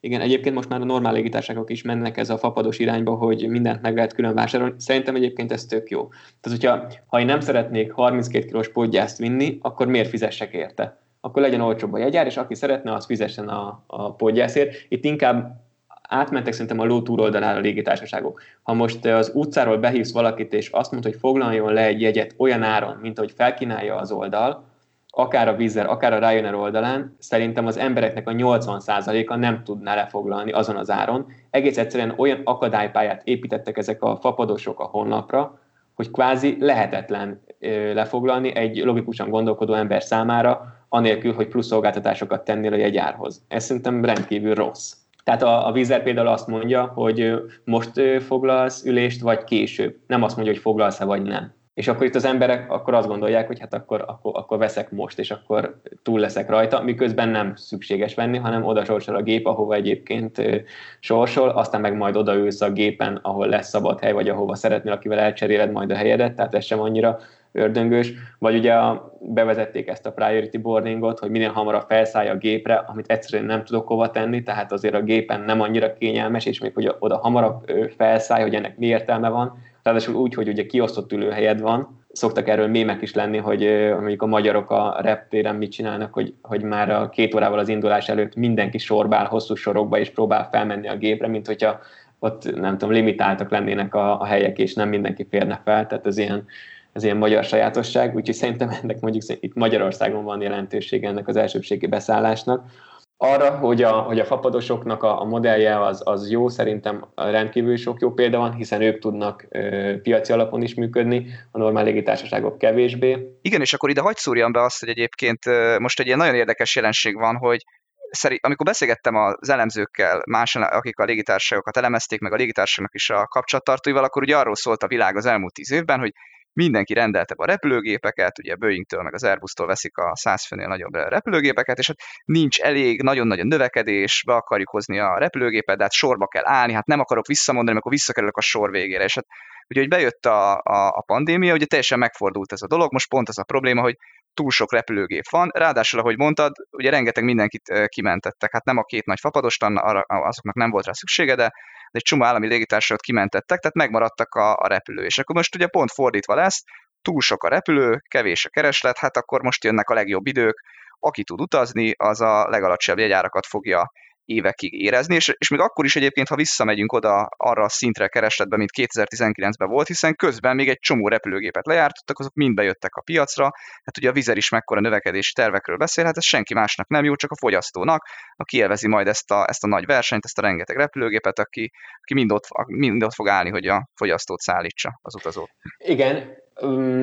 Igen, egyébként most már a normál légitársaságok is mennek ez a fapados irányba, hogy mindent meg lehet külön vásárolni. Szerintem egyébként ez tök jó. Tehát, hogyha ha én nem szeretnék 32 kilós podgyászt vinni, akkor miért fizessek érte? Akkor legyen olcsóbb a jegyár, és aki szeretne, az fizessen a, a podgyászért. Itt inkább átmentek szerintem a ló túloldalára a légitársaságok. Ha most az utcáról behívsz valakit, és azt mondod, hogy foglaljon le egy jegyet olyan áron, mint ahogy felkínálja az oldal, akár a Vizer, akár a Ryanair oldalán, szerintem az embereknek a 80%-a nem tudná lefoglalni azon az áron. Egész egyszerűen olyan akadálypályát építettek ezek a fapadosok a honlapra, hogy kvázi lehetetlen lefoglalni egy logikusan gondolkodó ember számára, anélkül, hogy plusz szolgáltatásokat tennél a jegyárhoz. Ez szerintem rendkívül rossz. Tehát a, a Vizer például azt mondja, hogy most foglalsz ülést, vagy később. Nem azt mondja, hogy foglalsz-e, vagy nem. És akkor itt az emberek akkor azt gondolják, hogy hát akkor, akkor, akkor veszek most, és akkor túl leszek rajta, miközben nem szükséges venni, hanem oda sorsol a gép, ahova egyébként sorsol, aztán meg majd odaülsz a gépen, ahol lesz szabad hely, vagy ahova szeretnél, akivel elcseréled majd a helyedet, tehát ez sem annyira ördöngős, vagy ugye a, bevezették ezt a priority boardingot, hogy minél hamarabb felszállj a gépre, amit egyszerűen nem tudok hova tenni, tehát azért a gépen nem annyira kényelmes, és még hogy oda hamarabb felszállj, hogy ennek mi értelme van, ráadásul úgy, hogy ugye kiosztott ülőhelyed van, szoktak erről mémek is lenni, hogy mondjuk a magyarok a reptéren mit csinálnak, hogy, hogy már a két órával az indulás előtt mindenki sorbál hosszú sorokba, és próbál felmenni a gépre, mint hogyha ott nem tudom, limitáltak lennének a, a helyek, és nem mindenki férne fel, tehát ez ilyen, ez ilyen magyar sajátosság, úgyhogy szerintem ennek mondjuk itt Magyarországon van jelentősége ennek az elsőbségi beszállásnak. Arra, hogy a, hogy a fapadosoknak a, a modellje az, az jó, szerintem rendkívül sok jó példa van, hiszen ők tudnak ö, piaci alapon is működni, a normál légitársaságok kevésbé. Igen, és akkor ide hagyd szúrjam be azt, hogy egyébként most egy ilyen nagyon érdekes jelenség van, hogy szerint, amikor beszélgettem az elemzőkkel, más, akik a légitársaságokat elemezték, meg a légitársaságnak is a kapcsolattartóival, akkor ugye arról szólt a világ az elmúlt tíz évben, hogy mindenki rendelte a repülőgépeket, ugye Boeing-től meg az Airbus-tól veszik a 100 főnél nagyobb repülőgépeket, és hát nincs elég, nagyon nagy a növekedés, be akarjuk hozni a repülőgépet, de hát sorba kell állni, hát nem akarok visszamondani, amikor visszakerülök a sor végére, és hát ugye, hogy bejött a, a, a pandémia, ugye teljesen megfordult ez a dolog, most pont az a probléma, hogy túl sok repülőgép van, ráadásul, ahogy mondtad, ugye rengeteg mindenkit kimentettek, hát nem a két nagy fapadostan, arra, azoknak nem volt rá szüksége, de egy csomó állami légitársaságot kimentettek, tehát megmaradtak a, a repülő. És akkor most ugye pont fordítva lesz, túl sok a repülő, kevés a kereslet, hát akkor most jönnek a legjobb idők, aki tud utazni, az a legalacsonyabb jegyárakat fogja évekig érezni, és, és még akkor is egyébként, ha visszamegyünk oda arra a szintre keresletbe, mint 2019-ben volt, hiszen közben még egy csomó repülőgépet lejártottak, azok mind bejöttek a piacra, hát ugye a Vizer is mekkora növekedési tervekről beszél, hát ez senki másnak nem jó, csak a fogyasztónak, aki élvezi majd ezt a, ezt a nagy versenyt, ezt a rengeteg repülőgépet, aki, aki mind, ott, mind ott fog állni, hogy a fogyasztót szállítsa az utazót. Igen,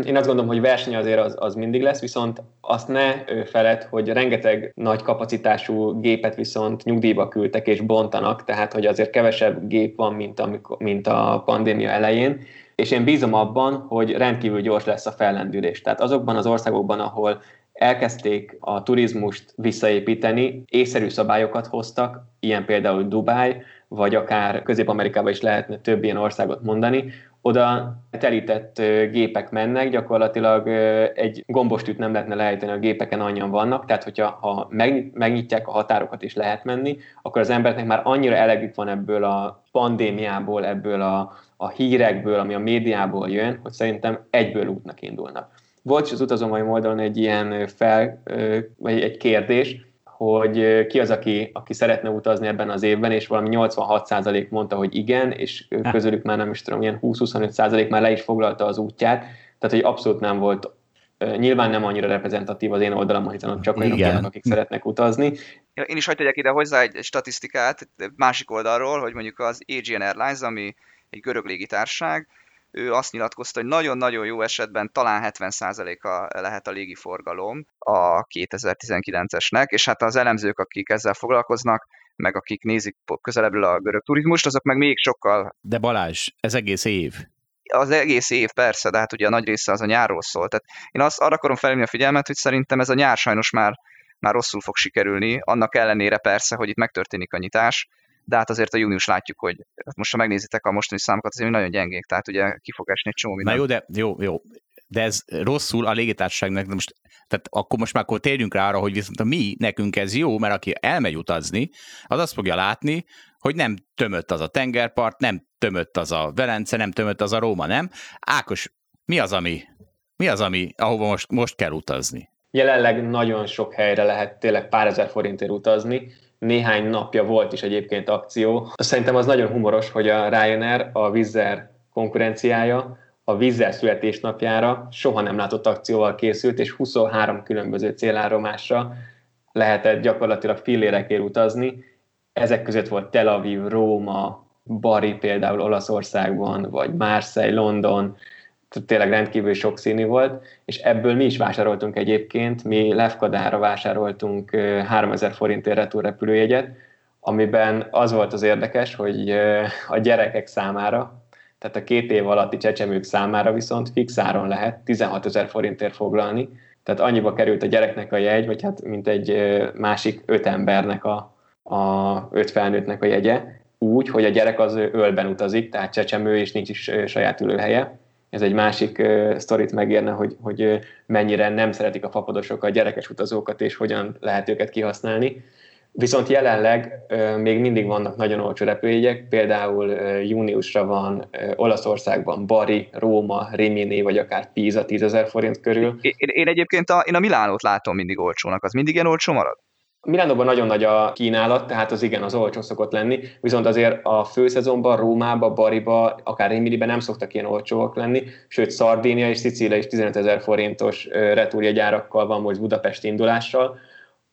én azt gondolom, hogy verseny azért az, az mindig lesz, viszont azt ne feled, hogy rengeteg nagy kapacitású gépet viszont nyugdíjba küldtek és bontanak, tehát hogy azért kevesebb gép van, mint, amikor, mint a pandémia elején, és én bízom abban, hogy rendkívül gyors lesz a fellendülés. Tehát azokban az országokban, ahol elkezdték a turizmust visszaépíteni, észszerű szabályokat hoztak, ilyen például Dubáj, vagy akár Közép-Amerikában is lehetne több ilyen országot mondani, oda telített gépek mennek, gyakorlatilag egy gombostűt nem lehetne lehelyteni, a gépeken annyian vannak, tehát hogyha ha megnyitják a határokat és lehet menni, akkor az embereknek már annyira elegük van ebből a pandémiából, ebből a, a hírekből, ami a médiából jön, hogy szerintem egyből útnak indulnak. Volt is az utazómai oldalon egy ilyen fel, vagy egy kérdés, hogy ki az, aki, aki szeretne utazni ebben az évben, és valami 86% mondta, hogy igen, és közülük már nem is tudom, ilyen 20-25% már le is foglalta az útját, tehát hogy abszolút nem volt Nyilván nem annyira reprezentatív az én oldalamon, hiszen ott csak olyanok vannak, akik szeretnek utazni. Én is hagyd tegyek ide hozzá egy statisztikát másik oldalról, hogy mondjuk az Aegean Airlines, ami egy görög légitárság, ő azt nyilatkozta, hogy nagyon-nagyon jó esetben talán 70%-a lehet a légiforgalom a 2019-esnek, és hát az elemzők, akik ezzel foglalkoznak, meg akik nézik közelebbről a görög turizmust, azok meg még sokkal... De Balázs, ez egész év. Az egész év persze, de hát ugye a nagy része az a nyárról szól. Tehát én azt arra akarom felhívni a figyelmet, hogy szerintem ez a nyár sajnos már, már rosszul fog sikerülni, annak ellenére persze, hogy itt megtörténik a nyitás, de hát azért a június látjuk, hogy hát most ha megnézitek a mostani számokat, azért nagyon gyengék, tehát ugye ki fog esni egy csomó minden. Na jó, de jó, jó. de ez rosszul a légitársaságnak, de most, tehát akkor most már akkor térjünk rá arra, hogy viszont a mi, nekünk ez jó, mert aki elmegy utazni, az azt fogja látni, hogy nem tömött az a tengerpart, nem tömött az a Velence, nem tömött az a Róma, nem? Ákos, mi az, ami, mi az, ami ahova most, most kell utazni? Jelenleg nagyon sok helyre lehet tényleg pár ezer forintért utazni, néhány napja volt is egyébként akció. Szerintem az nagyon humoros, hogy a Ryanair, a Vizzer konkurenciája, a Vizzer születésnapjára soha nem látott akcióval készült, és 23 különböző célállomásra lehetett gyakorlatilag fillérekért utazni. Ezek között volt Tel Aviv, Róma, Bari például Olaszországban, vagy Marseille, London, tényleg rendkívül sokszínű volt, és ebből mi is vásároltunk egyébként, mi Lefkadára vásároltunk 3000 forintért retúrrepülőjegyet, amiben az volt az érdekes, hogy a gyerekek számára, tehát a két év alatti csecsemők számára viszont fix áron lehet 16 ezer forintért foglalni, tehát annyiba került a gyereknek a jegy, vagy hát mint egy másik öt embernek a, a öt felnőttnek a jegye, úgy, hogy a gyerek az ölben utazik, tehát csecsemő, és nincs is saját ülőhelye, ez egy másik uh, sztorit megérne, hogy, hogy uh, mennyire nem szeretik a fapadosok a gyerekes utazókat, és hogyan lehet őket kihasználni. Viszont jelenleg uh, még mindig vannak nagyon olcsó repülőjegyek, például uh, júniusra van uh, Olaszországban Bari, Róma, Rimini, vagy akár Pisa 10 ezer forint körül. Én, én egyébként a, én a Milánót látom mindig olcsónak, az mindig ilyen olcsó marad? Milánóban nagyon nagy a kínálat, tehát az igen, az olcsó szokott lenni, viszont azért a főszezonban, Rómába, Bariba, akár Riminiben nem szoktak ilyen olcsóak lenni, sőt Szardénia és Szicília is 15 ezer forintos retúrjegyárakkal van most Budapest indulással.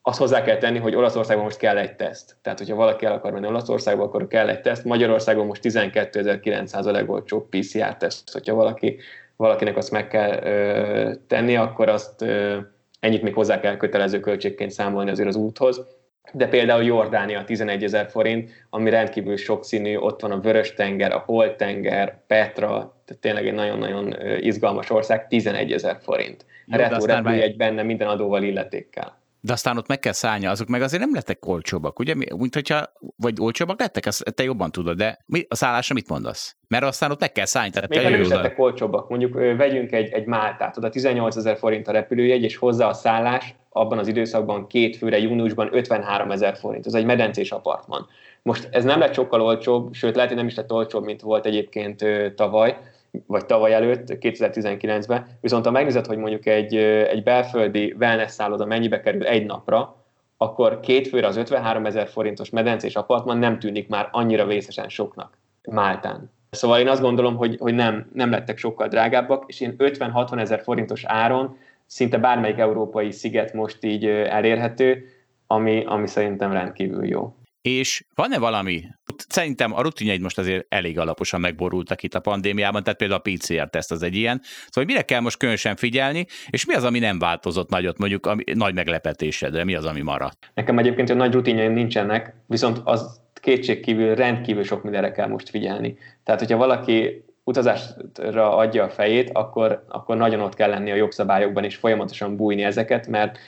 Azt hozzá kell tenni, hogy Olaszországban most kell egy teszt. Tehát, hogyha valaki el akar menni Olaszországba, akkor kell egy teszt. Magyarországon most 12.900 a legolcsóbb PCR teszt. Hogyha valaki, valakinek azt meg kell ö, tenni, akkor azt ö, ennyit még hozzá kell kötelező költségként számolni azért az úthoz. De például Jordánia 11 ezer forint, ami rendkívül sokszínű, ott van a Vörös-tenger, a Holt-tenger, Petra, tehát tényleg egy nagyon-nagyon izgalmas ország, 11 ezer forint. Retro egy benne minden adóval illetékkel de aztán ott meg kell szállni, azok meg azért nem lettek olcsóbbak, ugye? Mint hogyha, vagy olcsóbbak lettek, ezt te jobban tudod, de mi, a szállásra mit mondasz? Mert aztán ott meg kell szállni. Tehát Még nem is lettek olcsóbbak. Mondjuk vegyünk egy, egy Máltát, oda 18 ezer forint a repülőjegy, és hozzá a szállás abban az időszakban két főre júniusban 53 ezer forint. Ez egy medencés apartman. Most ez nem lett sokkal olcsóbb, sőt lehet, hogy nem is lett olcsóbb, mint volt egyébként tavaly, vagy tavaly előtt, 2019-ben, viszont ha megnézed, hogy mondjuk egy, egy belföldi wellness szálloda mennyibe kerül egy napra, akkor két főre az 53 ezer forintos medencés apartman nem tűnik már annyira vészesen soknak Máltán. Szóval én azt gondolom, hogy, hogy nem, nem lettek sokkal drágábbak, és én 50-60 ezer forintos áron szinte bármelyik európai sziget most így elérhető, ami, ami szerintem rendkívül jó. És van-e valami, szerintem a rutinjaid most azért elég alaposan megborultak itt a pandémiában, tehát például a PCR-teszt az egy ilyen, szóval hogy mire kell most különösen figyelni, és mi az, ami nem változott nagyot, mondjuk ami, nagy meglepetésedre, mi az, ami maradt? Nekem egyébként a nagy rutinjaim nincsenek, viszont az kétségkívül rendkívül sok mindenre kell most figyelni. Tehát, hogyha valaki utazásra adja a fejét, akkor, akkor nagyon ott kell lenni a jogszabályokban, és folyamatosan bújni ezeket, mert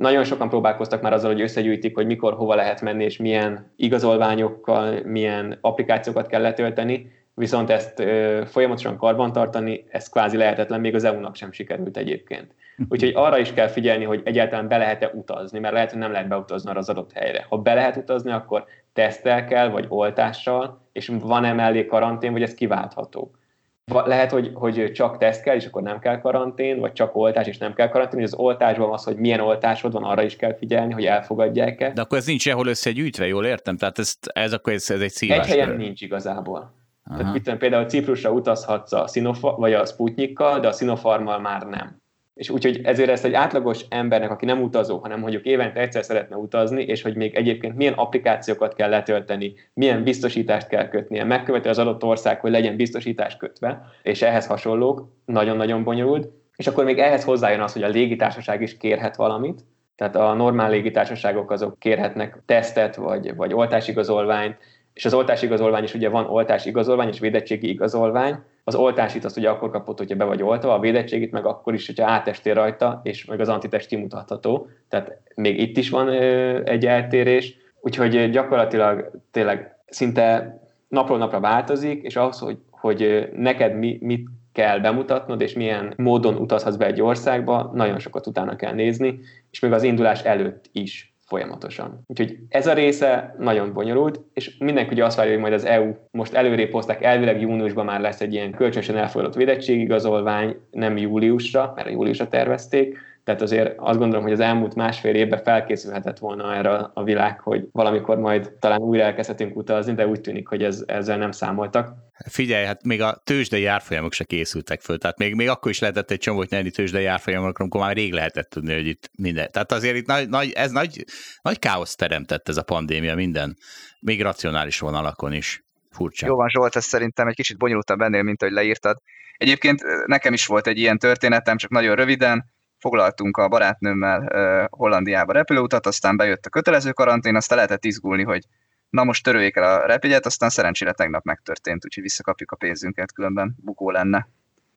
nagyon sokan próbálkoztak már azzal, hogy összegyűjtik, hogy mikor, hova lehet menni, és milyen igazolványokkal, milyen applikációkat kell letölteni, viszont ezt ö, folyamatosan karbantartani, ez kvázi lehetetlen, még az EU-nak sem sikerült egyébként. Úgyhogy arra is kell figyelni, hogy egyáltalán be lehet-e utazni, mert lehet, hogy nem lehet beutazni arra az adott helyre. Ha be lehet utazni, akkor tesztel kell, vagy oltással, és van-e mellé karantén, vagy ez kiváltható lehet, hogy, hogy csak teszt kell, és akkor nem kell karantén, vagy csak oltás, és nem kell karantén, és az oltásban az, hogy milyen oltásod van, arra is kell figyelni, hogy elfogadják-e. De akkor ez nincs sehol összegyűjtve, jól értem? Tehát ez, ez akkor ez, ez egy szívás. Egy helyen nincs igazából. Aha. Tehát itt például Ciprusra utazhatsz a Sinopharm, vagy a Sputnikkal, de a Sinopharmmal már nem. És úgyhogy ezért ezt egy átlagos embernek, aki nem utazó, hanem mondjuk évente egyszer szeretne utazni, és hogy még egyébként milyen applikációkat kell letölteni, milyen biztosítást kell kötnie, megköveti az adott ország, hogy legyen biztosítás kötve, és ehhez hasonlók, nagyon-nagyon bonyolult. És akkor még ehhez hozzájön az, hogy a légitársaság is kérhet valamit, tehát a normál légitársaságok azok kérhetnek tesztet, vagy, vagy oltásigazolványt, és az oltásigazolvány is ugye van oltásigazolvány és védettségi igazolvány, az oltásit azt ugye akkor kapott, hogyha be vagy oltva, a védettségit meg akkor is, hogyha átestél rajta, és meg az antitest kimutatható. Tehát még itt is van egy eltérés, úgyhogy gyakorlatilag tényleg szinte napról napra változik, és ahhoz, hogy, hogy neked mi, mit kell bemutatnod, és milyen módon utazhatsz be egy országba, nagyon sokat utána kell nézni, és még az indulás előtt is folyamatosan. Úgyhogy ez a része nagyon bonyolult, és mindenki ugye azt várja, hogy majd az EU most előrébb hozták, elvileg júniusban már lesz egy ilyen kölcsönösen elfogadott védettségigazolvány, nem júliusra, mert júliusra tervezték, tehát azért azt gondolom, hogy az elmúlt másfél évben felkészülhetett volna erre a világ, hogy valamikor majd talán újra elkezdhetünk utazni, de úgy tűnik, hogy ez, ezzel nem számoltak. Figyelj, hát még a tőzsdei árfolyamok se készültek föl, tehát még, még akkor is lehetett egy csomót nyerni tőzsdei árfolyamokra, amikor már rég lehetett tudni, hogy itt minden. Tehát azért itt nagy, nagy, ez nagy, nagy káosz teremtett ez a pandémia minden, még racionális vonalakon is. Furcsa. Jó van, Zsolt, ez szerintem egy kicsit bonyolultabb ennél, mint ahogy leírtad. Egyébként nekem is volt egy ilyen történetem, csak nagyon röviden foglaltunk a barátnőmmel Hollandiába repülőutat, aztán bejött a kötelező karantén, aztán lehetett izgulni, hogy na most töröljék el a repjegyet, aztán szerencsére tegnap megtörtént, úgyhogy visszakapjuk a pénzünket, különben bukó lenne.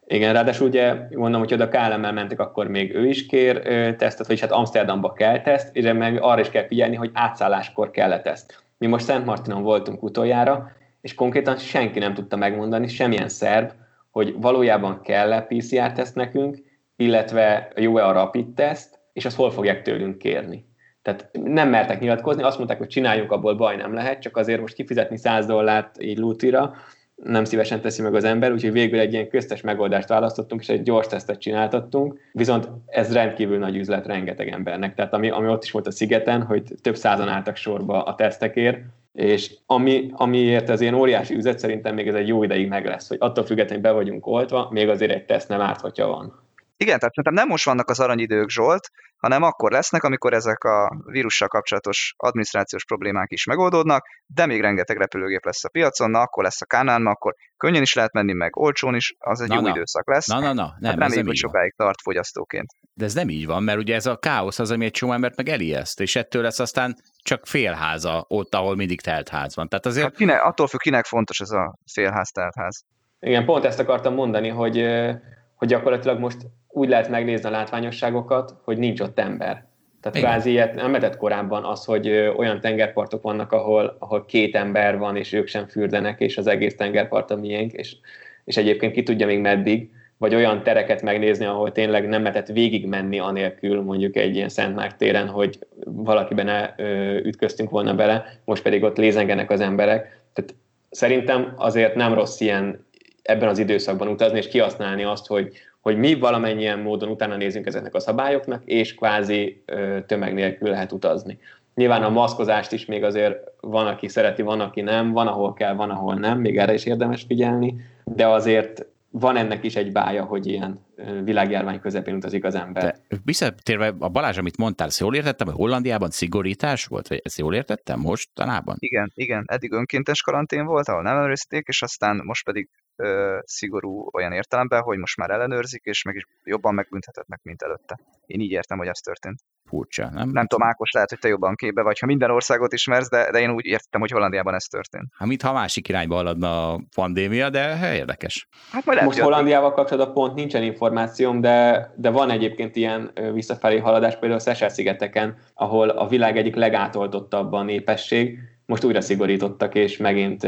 Igen, ráadásul ugye mondom, hogy oda KLM-mel mentek, akkor még ő is kér tesztet, vagyis hát Amsterdamba kell teszt, és meg arra is kell figyelni, hogy átszálláskor kell teszt. Mi most Szent Martinon voltunk utoljára, és konkrétan senki nem tudta megmondani, semmilyen szerv, hogy valójában kell-e PCR-teszt nekünk, illetve jó-e a rapid teszt, és azt hol fogják tőlünk kérni. Tehát nem mertek nyilatkozni, azt mondták, hogy csináljuk, abból baj nem lehet, csak azért most kifizetni 100 dollárt így lútira, nem szívesen teszi meg az ember, úgyhogy végül egy ilyen köztes megoldást választottunk, és egy gyors tesztet csináltattunk, viszont ez rendkívül nagy üzlet rengeteg embernek. Tehát ami, ami ott is volt a szigeten, hogy több százan álltak sorba a tesztekért, és ami, amiért ez ilyen óriási üzlet, szerintem még ez egy jó ideig meg lesz, hogy attól függetlenül be vagyunk oltva, még azért egy teszt nem árt, hogyha van. Igen, tehát szerintem nem most vannak az aranyidők, Zsolt, hanem akkor lesznek, amikor ezek a vírussal kapcsolatos adminisztrációs problémák is megoldódnak, de még rengeteg repülőgép lesz a piacon, na akkor lesz a Kánán, akkor könnyen is lehet menni, meg olcsón is, az egy na, jó na. időszak lesz. Na, na, na, nem, hát reméljük, hogy sokáig tart fogyasztóként. De ez nem így van, mert ugye ez a káosz az, ami egy csomó embert meg elijeszt, és ettől lesz aztán csak félháza ott, ahol mindig telt ház van. Tehát azért... Hát kinek, attól függ, kinek fontos ez a félház, telt ház. Igen, pont ezt akartam mondani, hogy, hogy gyakorlatilag most úgy lehet megnézni a látványosságokat, hogy nincs ott ember. Tehát Igen. kvázi ilyet nem lehetett korábban az, hogy olyan tengerpartok vannak, ahol, ahol két ember van, és ők sem fürdenek, és az egész tengerpart a miénk, és, és egyébként ki tudja még meddig, vagy olyan tereket megnézni, ahol tényleg nem lehetett végig menni anélkül mondjuk egy ilyen Szent Márk téren, hogy valakiben ö, ütköztünk volna bele, most pedig ott lézengenek az emberek. Tehát szerintem azért nem rossz ilyen ebben az időszakban utazni, és kihasználni azt, hogy, hogy mi valamennyien módon utána nézünk ezeknek a szabályoknak, és kvázi tömeg nélkül lehet utazni. Nyilván a maszkozást is még azért van, aki szereti, van, aki nem, van, ahol kell, van, ahol nem, még erre is érdemes figyelni, de azért van ennek is egy bája, hogy ilyen világjárvány közepén utazik az ember. De visszatérve a Balázs, amit mondtál, ezt jól értettem, hogy Hollandiában szigorítás volt, vagy ezt jól értettem mostanában? Igen, igen, eddig önkéntes karantén volt, ahol nem ellenőrizték, és aztán most pedig ö, szigorú olyan értelemben, hogy most már ellenőrzik, és meg is jobban megbüntethetnek, mint előtte. Én így értem, hogy ez történt. Furcsa, nem? Nem tudom, Ákos, lehet, hogy te jobban képbe vagy, ha minden országot ismersz, de, de én úgy értettem, hogy Hollandiában ez történt. Hát mintha a másik irányba haladna a pandémia, de érdekes. Hát majd Most Hollandiával kapcsolatban pont nincsen információm, de, de van egyébként ilyen visszafelé haladás, például a Szesel-szigeteken, ahol a világ egyik legátoltottabb a népesség, most újra szigorítottak, és megint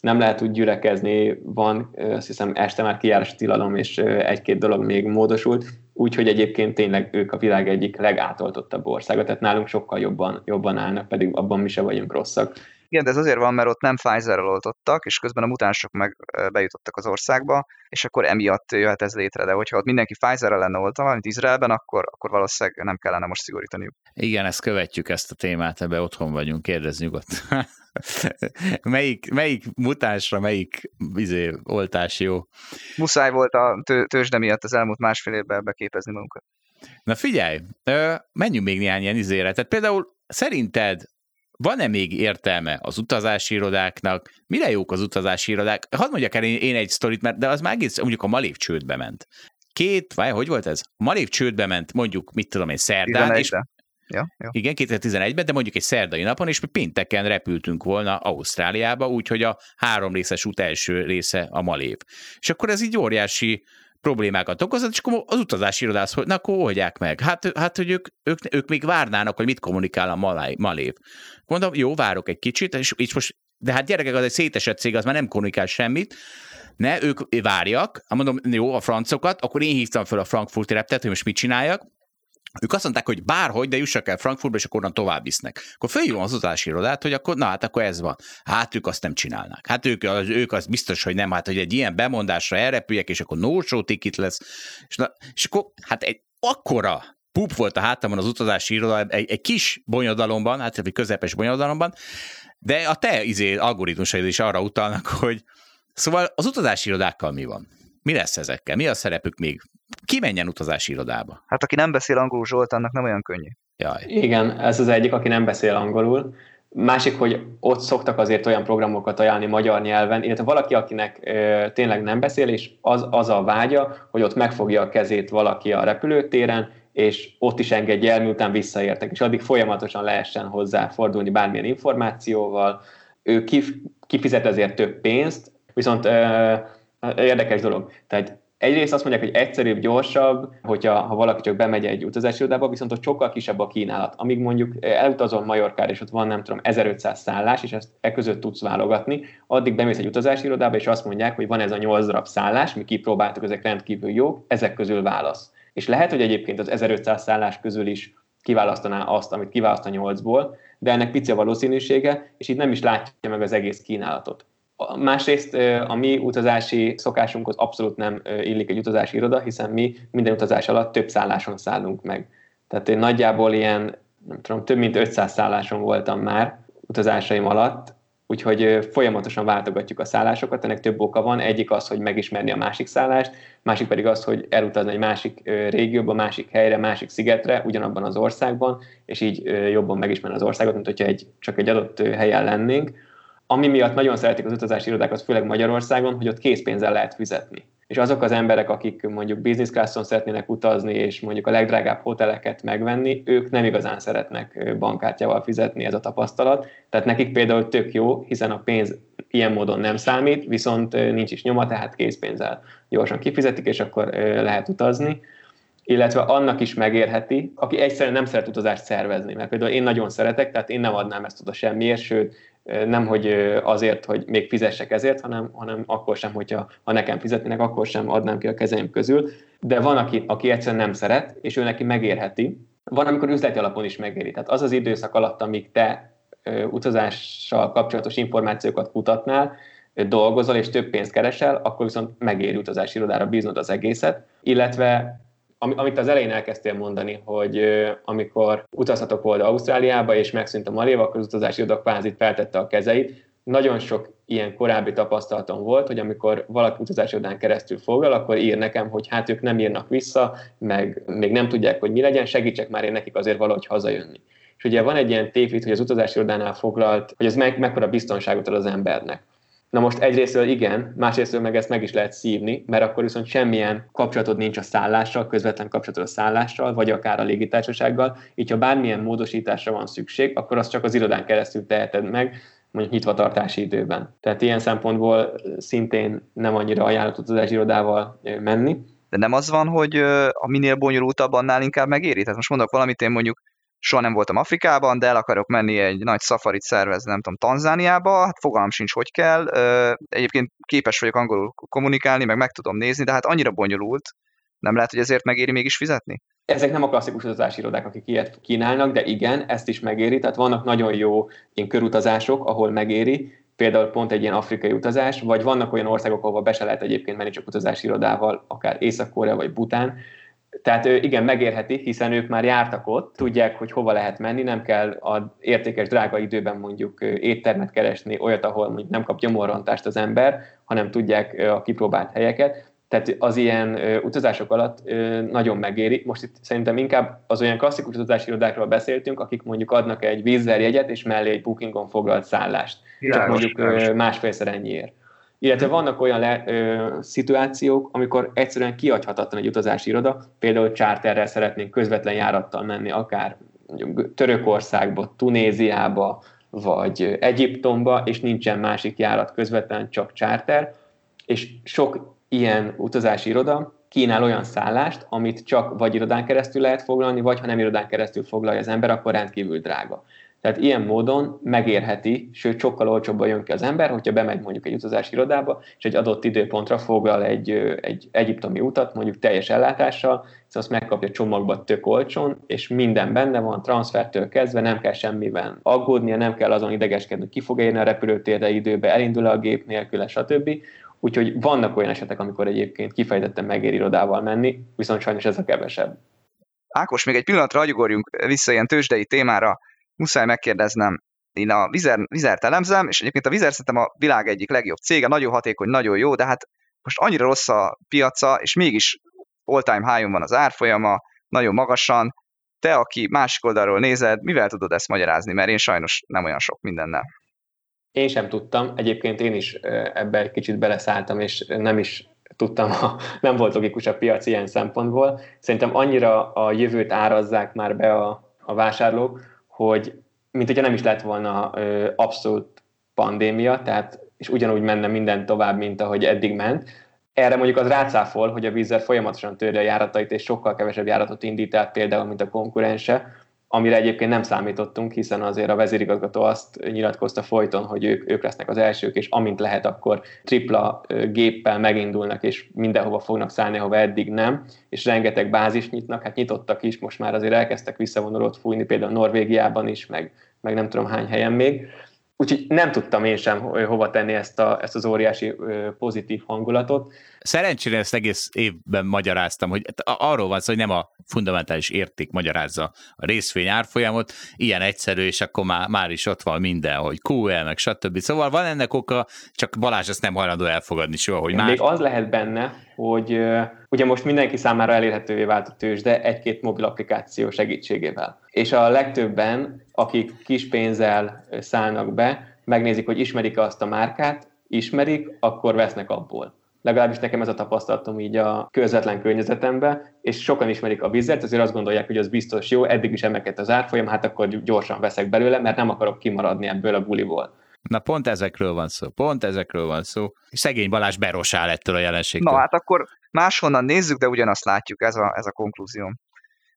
nem lehet úgy gyülekezni, van azt hiszem este már kijárási tilalom, és egy-két dolog még módosult, úgyhogy egyébként tényleg ők a világ egyik legátoltottabb országa, tehát nálunk sokkal jobban, jobban állnak, pedig abban mi se vagyunk rosszak. Igen, de ez azért van, mert ott nem Pfizer-rel oltottak, és közben a mutánsok meg bejutottak az országba, és akkor emiatt jöhet ez létre. De hogyha ott mindenki Pfizer-rel lenne oltva, mint Izraelben, akkor, akkor valószínűleg nem kellene most szigorítaniuk. Igen, ezt követjük, ezt a témát, ebbe otthon vagyunk, kérdezz nyugodt. (laughs) melyik, melyik mutánsra, melyik izé, oltás jó? Muszáj volt a tő, tőzsde miatt az elmúlt másfél évben beképezni magunkat. Na figyelj, menjünk még néhány ilyen izére. Tehát például szerinted van-e még értelme az utazási irodáknak? Mire jók az utazási irodák? Hadd mondjak el én, én egy sztorit, mert de az már egész, mondjuk a Malév csődbe ment. Két, vagy hogy volt ez? A Malév csődbe ment mondjuk, mit tudom én, szerdán, és Ja, ja. Igen, 2011-ben, de mondjuk egy szerdai napon, és mi pénteken repültünk volna Ausztráliába, úgyhogy a három részes út első része a Malév. És akkor ez így óriási problémákat okozott, és akkor az utazási irodász, hogy na akkor oldják meg. Hát, hát hogy ők, ők, ők még várnának, hogy mit kommunikál a Malév. Mondom, jó, várok egy kicsit, és, és most de hát gyerekek, az egy szétesett cég, az már nem kommunikál semmit, ne, ők várjak, mondom, jó, a francokat, akkor én hívtam fel a Frankfurti reptet, hogy most mit csináljak, ők azt mondták, hogy bárhogy, de jussak el Frankfurtba, és akkor onnan tovább visznek. Akkor fölhívom az utazási irodát, hogy akkor, na hát akkor ez van. Hát ők azt nem csinálnák. Hát ők, az, ők az biztos, hogy nem, hát hogy egy ilyen bemondásra elrepüljek, és akkor no show ticket lesz. És, na, és akkor, hát egy akkora pup volt a hátamon az utazási iroda, egy, egy kis bonyodalomban, hát egy közepes bonyodalomban, de a te izé, algoritmusaid is arra utalnak, hogy szóval az utazási irodákkal mi van? Mi lesz ezekkel? Mi a szerepük még? Ki menjen utazási irodába? Hát aki nem beszél angolul Zsolt, annak nem olyan könnyű. Jaj. Igen, ez az egyik, aki nem beszél angolul. Másik, hogy ott szoktak azért olyan programokat ajánlani magyar nyelven, illetve valaki, akinek ö, tényleg nem beszél, és az, az a vágya, hogy ott megfogja a kezét valaki a repülőtéren, és ott is engedje el, miután visszaértek, és addig folyamatosan lehessen hozzá fordulni bármilyen információval. Ő kif, kifizet ezért több pénzt, viszont ö, érdekes dolog. Tehát egyrészt azt mondják, hogy egyszerűbb, gyorsabb, hogyha ha valaki csak bemegy egy utazási irodába, viszont ott sokkal kisebb a kínálat. Amíg mondjuk elutazol Majorkára, és ott van nem tudom 1500 szállás, és ezt e között tudsz válogatni, addig bemész egy utazási irodába, és azt mondják, hogy van ez a 8 darab szállás, mi kipróbáltuk, ezek rendkívül jók, ezek közül válasz. És lehet, hogy egyébként az 1500 szállás közül is kiválasztaná azt, amit kiválaszt a 8-ból, de ennek pici a valószínűsége, és így nem is látja meg az egész kínálatot. Másrészt a mi utazási szokásunkhoz abszolút nem illik egy utazási iroda, hiszen mi minden utazás alatt több szálláson szállunk meg. Tehát én nagyjából ilyen, nem tudom, több mint 500 szálláson voltam már utazásaim alatt, úgyhogy folyamatosan váltogatjuk a szállásokat, ennek több oka van. Egyik az, hogy megismerni a másik szállást, másik pedig az, hogy elutazni egy másik régióba, másik helyre, másik szigetre, ugyanabban az országban, és így jobban megismerni az országot, mint hogyha egy, csak egy adott helyen lennénk ami miatt nagyon szeretik az utazási irodákat, főleg Magyarországon, hogy ott készpénzzel lehet fizetni. És azok az emberek, akik mondjuk business classon szeretnének utazni, és mondjuk a legdrágább hoteleket megvenni, ők nem igazán szeretnek bankkártyával fizetni, ez a tapasztalat. Tehát nekik például tök jó, hiszen a pénz ilyen módon nem számít, viszont nincs is nyoma, tehát készpénzzel gyorsan kifizetik, és akkor lehet utazni illetve annak is megérheti, aki egyszerűen nem szeret utazást szervezni, mert például én nagyon szeretek, tehát én nem adnám ezt oda semmiért, sőt, nem hogy azért, hogy még fizessek ezért, hanem, hanem akkor sem, hogyha ha nekem fizetnének, akkor sem adnám ki a kezeim közül. De van, aki, aki egyszerűen nem szeret, és ő neki megérheti. Van, amikor üzleti alapon is megéri. Tehát az az időszak alatt, amíg te utazással kapcsolatos információkat kutatnál, dolgozol és több pénzt keresel, akkor viszont megéri utazási irodára bíznod az egészet, illetve amit az elején elkezdtél mondani, hogy amikor utazhatok volna Ausztráliába, és megszűnt a maléva, akkor az utazási iroda kvázi feltette a kezeit. Nagyon sok ilyen korábbi tapasztalatom volt, hogy amikor valaki utazási irodán keresztül foglal, akkor ír nekem, hogy hát ők nem írnak vissza, meg még nem tudják, hogy mi legyen, segítsek már én nekik azért valahogy hazajönni. És ugye van egy ilyen tévhit, hogy az utazási irodánál foglalt, hogy ez meg, mekkora biztonságot ad az embernek. Na most egyrésztről igen, másrésztről meg ezt meg is lehet szívni, mert akkor viszont semmilyen kapcsolatod nincs a szállással, közvetlen kapcsolatod a szállással, vagy akár a légitársasággal, így ha bármilyen módosításra van szükség, akkor azt csak az irodán keresztül teheted meg, mondjuk nyitvatartási időben. Tehát ilyen szempontból szintén nem annyira ajánlott az irodával menni. De nem az van, hogy a minél bonyolultabb, annál inkább megéri? Tehát most mondok valamit, én mondjuk soha nem voltam Afrikában, de el akarok menni egy nagy szafarit szervezni, nem tudom, Tanzániába, hát fogalmam sincs, hogy kell. Egyébként képes vagyok angolul kommunikálni, meg meg tudom nézni, de hát annyira bonyolult, nem lehet, hogy ezért megéri mégis fizetni? Ezek nem a klasszikus utazási irodák, akik ilyet kínálnak, de igen, ezt is megéri. Tehát vannak nagyon jó ilyen körutazások, ahol megéri, például pont egy ilyen afrikai utazás, vagy vannak olyan országok, ahol be se lehet egyébként menni csak utazási irodával, akár Észak-Korea vagy Bután, tehát igen, megérheti, hiszen ők már jártak ott, tudják, hogy hova lehet menni, nem kell a értékes, drága időben mondjuk éttermet keresni, olyat, ahol mondjuk nem kap gyomorrontást az ember, hanem tudják a kipróbált helyeket. Tehát az ilyen utazások alatt nagyon megéri. Most itt szerintem inkább az olyan klasszikus utazási irodákról beszéltünk, akik mondjuk adnak egy vízzel és mellé egy bookingon foglalt szállást. Világos, csak mondjuk világos. másfélszer ennyiért. Illetve vannak olyan le, ö, szituációk, amikor egyszerűen kiadhatatlan egy utazási iroda, például charterrel szeretnénk közvetlen járattal menni, akár mondjuk Törökországba, Tunéziába, vagy Egyiptomba, és nincsen másik járat közvetlen, csak charter, és sok ilyen utazási iroda kínál olyan szállást, amit csak vagy irodán keresztül lehet foglalni, vagy ha nem irodán keresztül foglalja az ember, akkor rendkívül drága. Tehát ilyen módon megérheti, sőt sokkal olcsóbban jön ki az ember, hogyha bemegy mondjuk egy utazási irodába, és egy adott időpontra foglal egy, egy egyiptomi utat, mondjuk teljes ellátással, és azt megkapja csomagba tök olcsón, és minden benne van, transfertől kezdve, nem kell semmiben aggódnia, nem kell azon idegeskedni, hogy ki fog érni a repülőtérre időbe, elindul a gép nélkül, stb. Úgyhogy vannak olyan esetek, amikor egyébként kifejtetten megér irodával menni, viszont sajnos ez a kevesebb. Ákos, még egy pillanatra agyugorjunk vissza ilyen tőzsdei témára. Muszáj megkérdeznem, én a Vizer, Vizert elemzem, és egyébként a Vizer szerintem a világ egyik legjobb cége, nagyon hatékony, nagyon jó, de hát most annyira rossz a piaca, és mégis all-time high van az árfolyama, nagyon magasan. Te, aki másik oldalról nézed, mivel tudod ezt magyarázni? Mert én sajnos nem olyan sok mindennel. Én sem tudtam, egyébként én is ebbe egy kicsit beleszálltam, és nem is tudtam, (laughs) nem volt logikus a piac ilyen szempontból. Szerintem annyira a jövőt árazzák már be a, a vásárlók, hogy mint hogyha nem is lett volna ö, abszolút pandémia, tehát és ugyanúgy menne minden tovább, mint ahogy eddig ment. Erre mondjuk az rácáfol, hogy a vízzel folyamatosan törje a járatait, és sokkal kevesebb járatot indít el például, mint a konkurense, amire egyébként nem számítottunk, hiszen azért a vezérigazgató azt nyilatkozta folyton, hogy ők, ők lesznek az elsők, és amint lehet, akkor tripla géppel megindulnak, és mindenhova fognak szállni, ahova eddig nem, és rengeteg bázis nyitnak, hát nyitottak is, most már azért elkezdtek visszavonulót fújni, például Norvégiában is, meg, meg nem tudom hány helyen még. Úgyhogy nem tudtam én sem hova tenni ezt, a, ezt az óriási pozitív hangulatot. Szerencsére ezt egész évben magyaráztam, hogy arról van szó, hogy nem a fundamentális érték magyarázza a részvény árfolyamot, ilyen egyszerű, és akkor már, már is ott van minden, hogy QL, meg stb. Szóval van ennek oka, csak Balázs ezt nem hajlandó elfogadni soha, hogy más. Még az lehet benne, hogy ugye most mindenki számára elérhetővé vált a tőzs, de egy-két mobil applikáció segítségével. És a legtöbben, akik kis pénzzel szállnak be, megnézik, hogy ismerik azt a márkát, ismerik, akkor vesznek abból legalábbis nekem ez a tapasztalatom így a közvetlen környezetemben, és sokan ismerik a vizet, azért azt gondolják, hogy az biztos jó, eddig is emelkedett az árfolyam, hát akkor gyorsan veszek belőle, mert nem akarok kimaradni ebből a buliból. Na pont ezekről van szó, pont ezekről van szó. Szegény Balázs berosál ettől a jelenségtől. Na hát akkor máshonnan nézzük, de ugyanazt látjuk, ez a, ez a konklúzióm.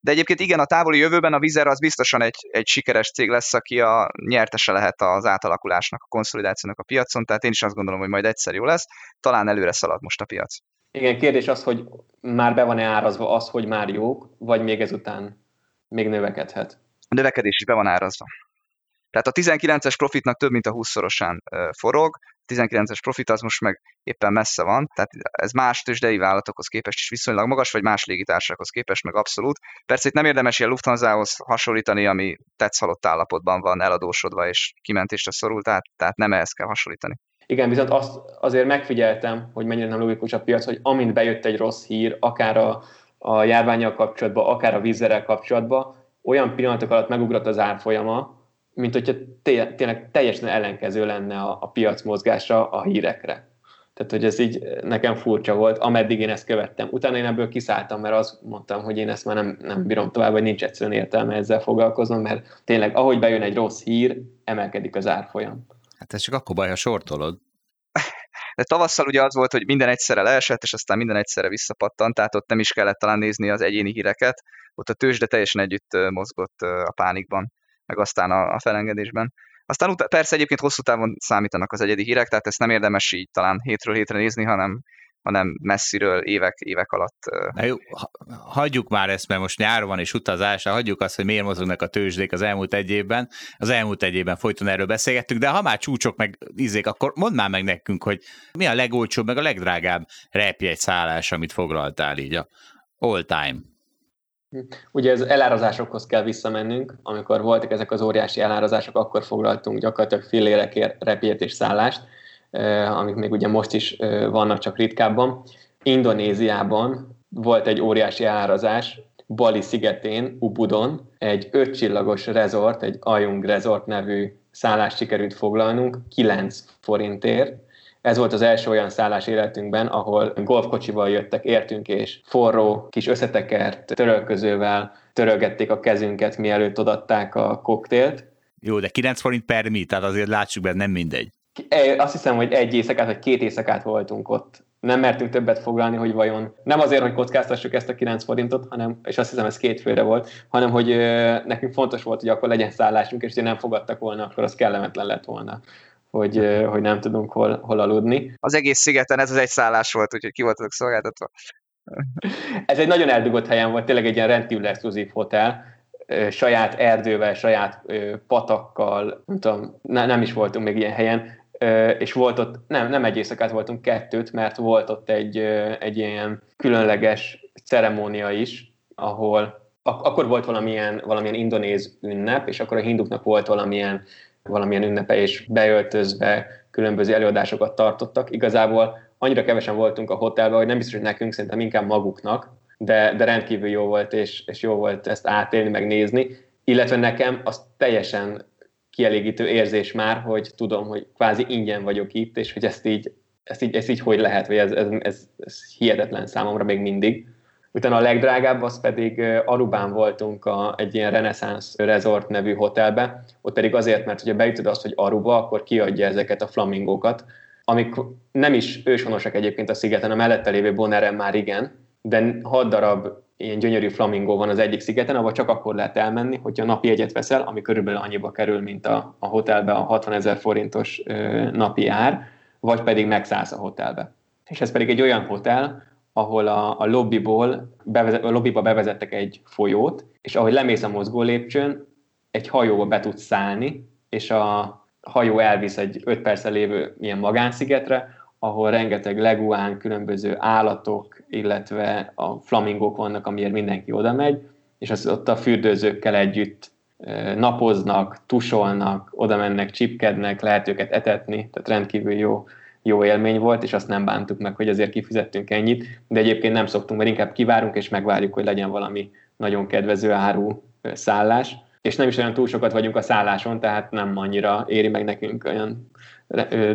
De egyébként igen, a távoli jövőben a Vizer az biztosan egy, egy sikeres cég lesz, aki a nyertese lehet az átalakulásnak, a konszolidációnak a piacon, tehát én is azt gondolom, hogy majd egyszer jó lesz, talán előre szalad most a piac. Igen, kérdés az, hogy már be van-e árazva az, hogy már jók, vagy még ezután még növekedhet? A növekedés is be van árazva. Tehát a 19-es profitnak több mint a 20-szorosán forog, 19-es profit az most meg éppen messze van, tehát ez más tőzsdei vállalatokhoz képest is viszonylag magas, vagy más légitársakhoz képest meg abszolút. Persze itt nem érdemes ilyen Lufthansa-hoz hasonlítani, ami tetszhalott állapotban van, eladósodva és kimentésre szorult, tehát, tehát nem ehhez kell hasonlítani. Igen, viszont azt azért megfigyeltem, hogy mennyire nem logikus a piac, hogy amint bejött egy rossz hír, akár a, a járványjal kapcsolatban, akár a vízzel kapcsolatban, olyan pillanatok alatt megugrott az árfolyama, mint hogyha tényleg teljesen ellenkező lenne a, a piac mozgása a hírekre. Tehát, hogy ez így nekem furcsa volt, ameddig én ezt követtem. Utána én ebből kiszálltam, mert azt mondtam, hogy én ezt már nem, nem bírom tovább, vagy nincs egyszerűen értelme ezzel foglalkoznom, mert tényleg, ahogy bejön egy rossz hír, emelkedik az árfolyam. Hát ez csak akkor baj, ha sortolod. De tavasszal ugye az volt, hogy minden egyszerre leesett, és aztán minden egyszerre visszapattant, tehát ott nem is kellett talán nézni az egyéni híreket, ott a tőzsde teljesen együtt mozgott a pánikban meg aztán a, a felengedésben. Aztán ut- persze egyébként hosszú távon számítanak az egyedi hírek, tehát ezt nem érdemes így talán hétről hétre nézni, hanem hanem messziről évek, évek alatt. Na jó, hagyjuk már ezt, mert most nyár van és utazás, hagyjuk azt, hogy miért mozognak a tőzsdék az elmúlt egy évben. Az elmúlt egy évben folyton erről beszélgettünk, de ha már csúcsok meg izék, akkor mondd már meg nekünk, hogy mi a legolcsóbb, meg a legdrágább repjegy szállás, amit foglaltál így a all time. Ugye az elárazásokhoz kell visszamennünk, amikor voltak ezek az óriási elárazások, akkor foglaltunk gyakorlatilag fillérekért repjét és szállást, amik még ugye most is vannak csak ritkábban. Indonéziában volt egy óriási elárazás, Bali szigetén, Ubudon, egy ötcsillagos rezort, egy Ayung Resort nevű szállást sikerült foglalnunk 9 forintért, ez volt az első olyan szállás életünkben, ahol golfkocsival jöttek értünk, és forró kis összetekert törölközővel törölgették a kezünket, mielőtt odatták a koktélt. Jó, de 9 forint per mi, tehát azért látsuk be, nem mindegy. Azt hiszem, hogy egy éjszakát, vagy két éjszakát voltunk ott nem mertünk többet foglalni, hogy vajon nem azért, hogy kockáztassuk ezt a 9 forintot, hanem, és azt hiszem ez két főre volt, hanem hogy nekünk fontos volt, hogy akkor legyen szállásunk, és ha nem fogadtak volna, akkor az kellemetlen lett volna hogy, hogy nem tudunk hol, hol aludni. Az egész szigeten ez az egy szállás volt, úgyhogy ki voltatok szolgáltatva. Ez egy nagyon eldugott helyen volt, tényleg egy ilyen rendkívül exkluzív hotel, saját erdővel, saját patakkal, nem tudom, nem is voltunk még ilyen helyen, és volt ott, nem, nem egy éjszakát voltunk, kettőt, mert volt ott egy, egy ilyen különleges ceremónia is, ahol ak- akkor volt valamilyen, valamilyen indonéz ünnep, és akkor a hinduknak volt valamilyen, valamilyen ünnepe, és beöltözve különböző előadásokat tartottak. Igazából annyira kevesen voltunk a hotelben, hogy nem biztos, hogy nekünk, szerintem inkább maguknak, de, de rendkívül jó volt, és, és jó volt ezt átélni, megnézni. Illetve nekem az teljesen kielégítő érzés már, hogy tudom, hogy kvázi ingyen vagyok itt, és hogy ezt így, ezt így, ezt így hogy lehet, vagy ez, ez, ez, ez hihetetlen számomra még mindig. Utána a legdrágább, az pedig Arubán voltunk a, egy ilyen Renaissance Resort nevű hotelbe, ott pedig azért, mert hogyha beütöd azt, hogy Aruba, akkor kiadja ezeket a flamingókat, amik nem is őshonosak egyébként a szigeten, a mellette lévő Boneren már igen, de hat darab ilyen gyönyörű flamingó van az egyik szigeten, ahol csak akkor lehet elmenni, hogyha napi egyet veszel, ami körülbelül annyiba kerül, mint a, a hotelbe a 60 ezer forintos ö, napi ár, vagy pedig megszállsz a hotelbe. És ez pedig egy olyan hotel, ahol a, a lobbyból, bevezet, a lobbyba bevezettek egy folyót, és ahogy lemész a mozgó lépcsőn, egy hajóba be tudsz szállni, és a hajó elvisz egy 5 perccel lévő ilyen magánszigetre, ahol rengeteg leguán, különböző állatok, illetve a flamingók vannak, amiért mindenki oda megy, és az ott a fürdőzőkkel együtt napoznak, tusolnak, oda mennek, csipkednek, lehet őket etetni, tehát rendkívül jó, jó élmény volt, és azt nem bántuk meg, hogy azért kifizettünk ennyit, de egyébként nem szoktunk, mert inkább kivárunk, és megvárjuk, hogy legyen valami nagyon kedvező áru szállás, és nem is olyan túl sokat vagyunk a szálláson, tehát nem annyira éri meg nekünk olyan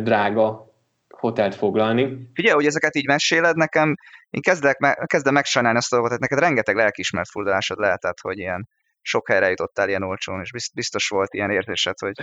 drága hotelt foglalni. Figyelj, hogy ezeket így meséled, nekem én kezdek, me, kezdem megsajnálni ezt a dolgot, hogy neked rengeteg lelkismert furdalásod lehetett, hogy ilyen sok helyre jutottál ilyen olcsón, és biztos volt ilyen érzésed, hogy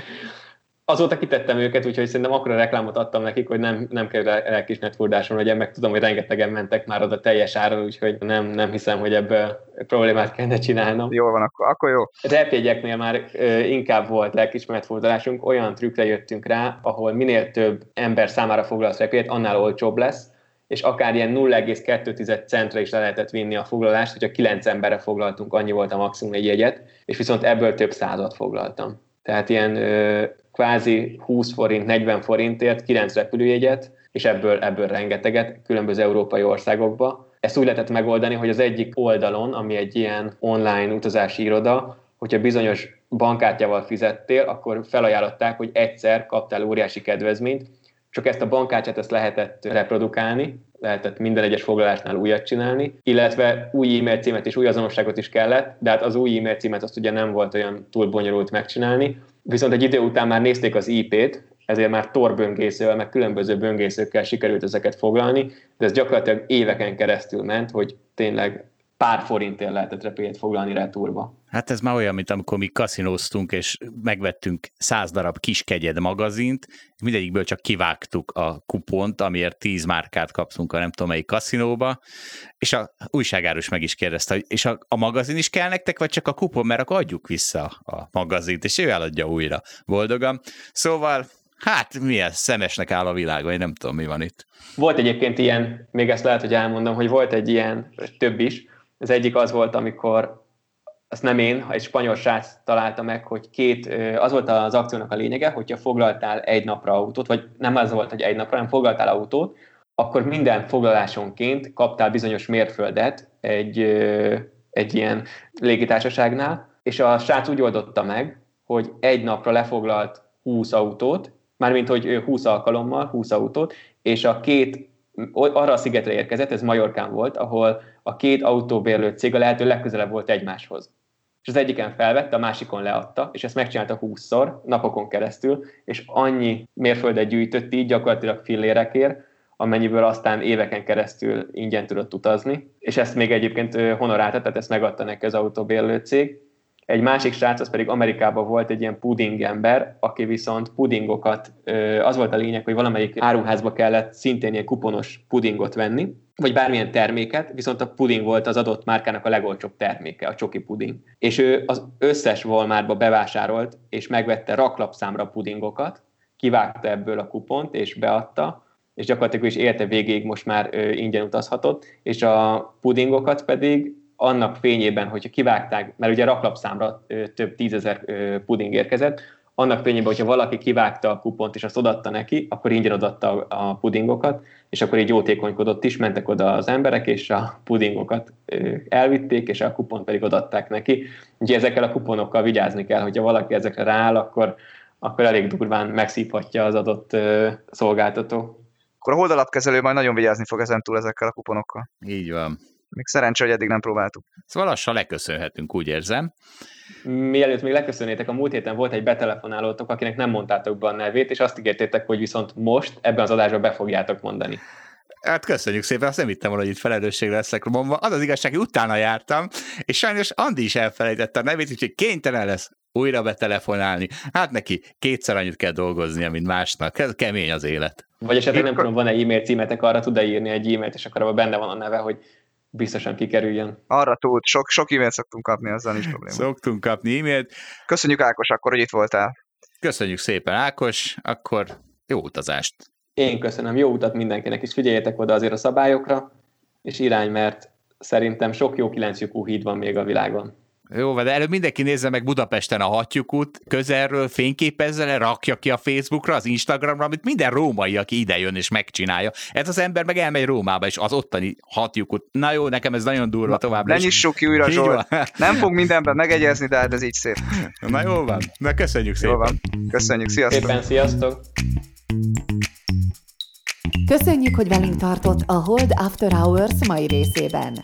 azóta kitettem őket, úgyhogy szerintem akkor a reklámot adtam nekik, hogy nem, nem kell elkismert furdáson legyen, meg tudom, hogy rengetegen mentek már oda teljes áron, úgyhogy nem, nem hiszem, hogy ebből problémát kellene csinálnom. Jó van, akkor, akkor jó. Repjegyeknél már ö, inkább volt lelkismert fordulásunk, olyan trükkre jöttünk rá, ahol minél több ember számára foglalsz repjegyet, annál olcsóbb lesz, és akár ilyen 0,2 centre is le lehetett vinni a foglalást, hogyha 9 emberre foglaltunk, annyi volt a maximum egy jegyet, és viszont ebből több százat foglaltam. Tehát ilyen ö, kvázi 20 forint, 40 forintért 9 repülőjegyet, és ebből, ebből rengeteget különböző európai országokba. Ezt úgy lehetett megoldani, hogy az egyik oldalon, ami egy ilyen online utazási iroda, hogyha bizonyos bankkártyával fizettél, akkor felajánlották, hogy egyszer kaptál óriási kedvezményt, csak ezt a bankkártyát ezt lehetett reprodukálni, lehetett minden egyes foglalásnál újat csinálni, illetve új e-mail címet és új azonosságot is kellett, de hát az új e-mail címet azt ugye nem volt olyan túl bonyolult megcsinálni, viszont egy idő után már nézték az IP-t, ezért már Tor böngészővel, meg különböző böngészőkkel sikerült ezeket foglalni, de ez gyakorlatilag éveken keresztül ment, hogy tényleg pár forintért lehetett repélyet foglalni retúrba. Hát ez már olyan, mint amikor mi kaszinóztunk, és megvettünk száz darab kiskegyed magazint, mindegyikből csak kivágtuk a kupont, amiért tíz márkát kapszunk a nem tudom melyik kaszinóba, és a újságárus meg is kérdezte, hogy és a, a magazin is kell nektek, vagy csak a kupon, mert akkor adjuk vissza a magazint, és ő eladja újra boldogan. Szóval Hát milyen szemesnek áll a világ, vagy nem tudom, mi van itt. Volt egyébként ilyen, még ezt lehet, hogy elmondom, hogy volt egy ilyen, több is, az egyik az volt, amikor azt nem én, egy spanyol srác találta meg, hogy két, az volt az akciónak a lényege, hogyha foglaltál egy napra autót, vagy nem az volt, hogy egy napra, hanem foglaltál autót, akkor minden foglalásonként kaptál bizonyos mérföldet egy, egy ilyen légitársaságnál, és a srác úgy oldotta meg, hogy egy napra lefoglalt 20 autót, mármint hogy 20 alkalommal 20 autót, és a két arra a szigetre érkezett, ez Majorkán volt, ahol a két autóbérlő cég a lehető legközelebb volt egymáshoz. És az egyiken felvette, a másikon leadta, és ezt megcsinálta 20-szor, napokon keresztül, és annyi mérföldet gyűjtött így gyakorlatilag fillérekért, amennyiből aztán éveken keresztül ingyen tudott utazni, és ezt még egyébként honorálta, tehát ezt megadta neki az autóbérlő cég, egy másik srác, az pedig Amerikában volt egy ilyen puding ember, aki viszont pudingokat, az volt a lényeg, hogy valamelyik áruházba kellett szintén ilyen kuponos pudingot venni, vagy bármilyen terméket, viszont a puding volt az adott márkának a legolcsóbb terméke, a csoki puding. És ő az összes Walmartba bevásárolt, és megvette raklapszámra pudingokat, kivágta ebből a kupont, és beadta, és gyakorlatilag is érte végéig most már ingyen utazhatott, és a pudingokat pedig annak fényében, hogyha kivágták, mert ugye raklapszámra több tízezer puding érkezett, annak fényében, hogyha valaki kivágta a kupont és azt odatta neki, akkor ingyen odatta a pudingokat, és akkor így jótékonykodott is, mentek oda az emberek, és a pudingokat elvitték, és a kupont pedig odatták neki. Ugye ezekkel a kuponokkal vigyázni kell, hogyha valaki ezekre rááll, akkor, akkor elég durván megszívhatja az adott szolgáltató. Akkor a holdalapkezelő majd nagyon vigyázni fog ezen túl ezekkel a kuponokkal. Így van. Még szerencsé, hogy eddig nem próbáltuk. Szóval lassan leköszönhetünk, úgy érzem. Mielőtt még leköszönnétek, a múlt héten volt egy betelefonálótok, akinek nem mondtátok be a nevét, és azt ígértétek, hogy viszont most ebben az adásban be fogjátok mondani. Hát köszönjük szépen, azt nem hittem volna, hogy itt felelősségre leszek romba. Az az igazság, hogy utána jártam, és sajnos Andi is elfelejtette a nevét, úgyhogy kénytelen lesz újra betelefonálni. Hát neki kétszer annyit kell dolgoznia, mint másnak. Ez kemény az élet. Vagy esetleg nem tudom, van-e e-mail címetek, arra tud-e írni egy e-mailt, és akkor abban benne van a neve, hogy biztosan kikerüljön. Arra tud, sok, sok e-mailt szoktunk kapni, azzal nincs probléma. Szoktunk kapni e-mailt. Köszönjük Ákos akkor, hogy itt voltál. Köszönjük szépen Ákos, akkor jó utazást. Én köszönöm, jó utat mindenkinek, és figyeljetek oda azért a szabályokra, és irány, mert szerintem sok jó kilencjukú híd van még a világon. Jó, de előbb mindenki nézze meg Budapesten a hatjukút, közelről fényképezze le, rakja ki a Facebookra, az Instagramra, amit minden római, aki ide jön és megcsinálja. Ez az ember meg elmegy Rómába, és az ottani hatjukút. Na jó, nekem ez nagyon durva tovább. Ne nyissuk ki újra, Zsolt. Nem fog mindenben megegyezni, de hát ez így szép. Na jó van. Na köszönjük szépen. Jó van. Köszönjük, sziasztok. Szépen, sziasztok. Köszönjük, hogy velünk tartott a Hold After Hours mai részében.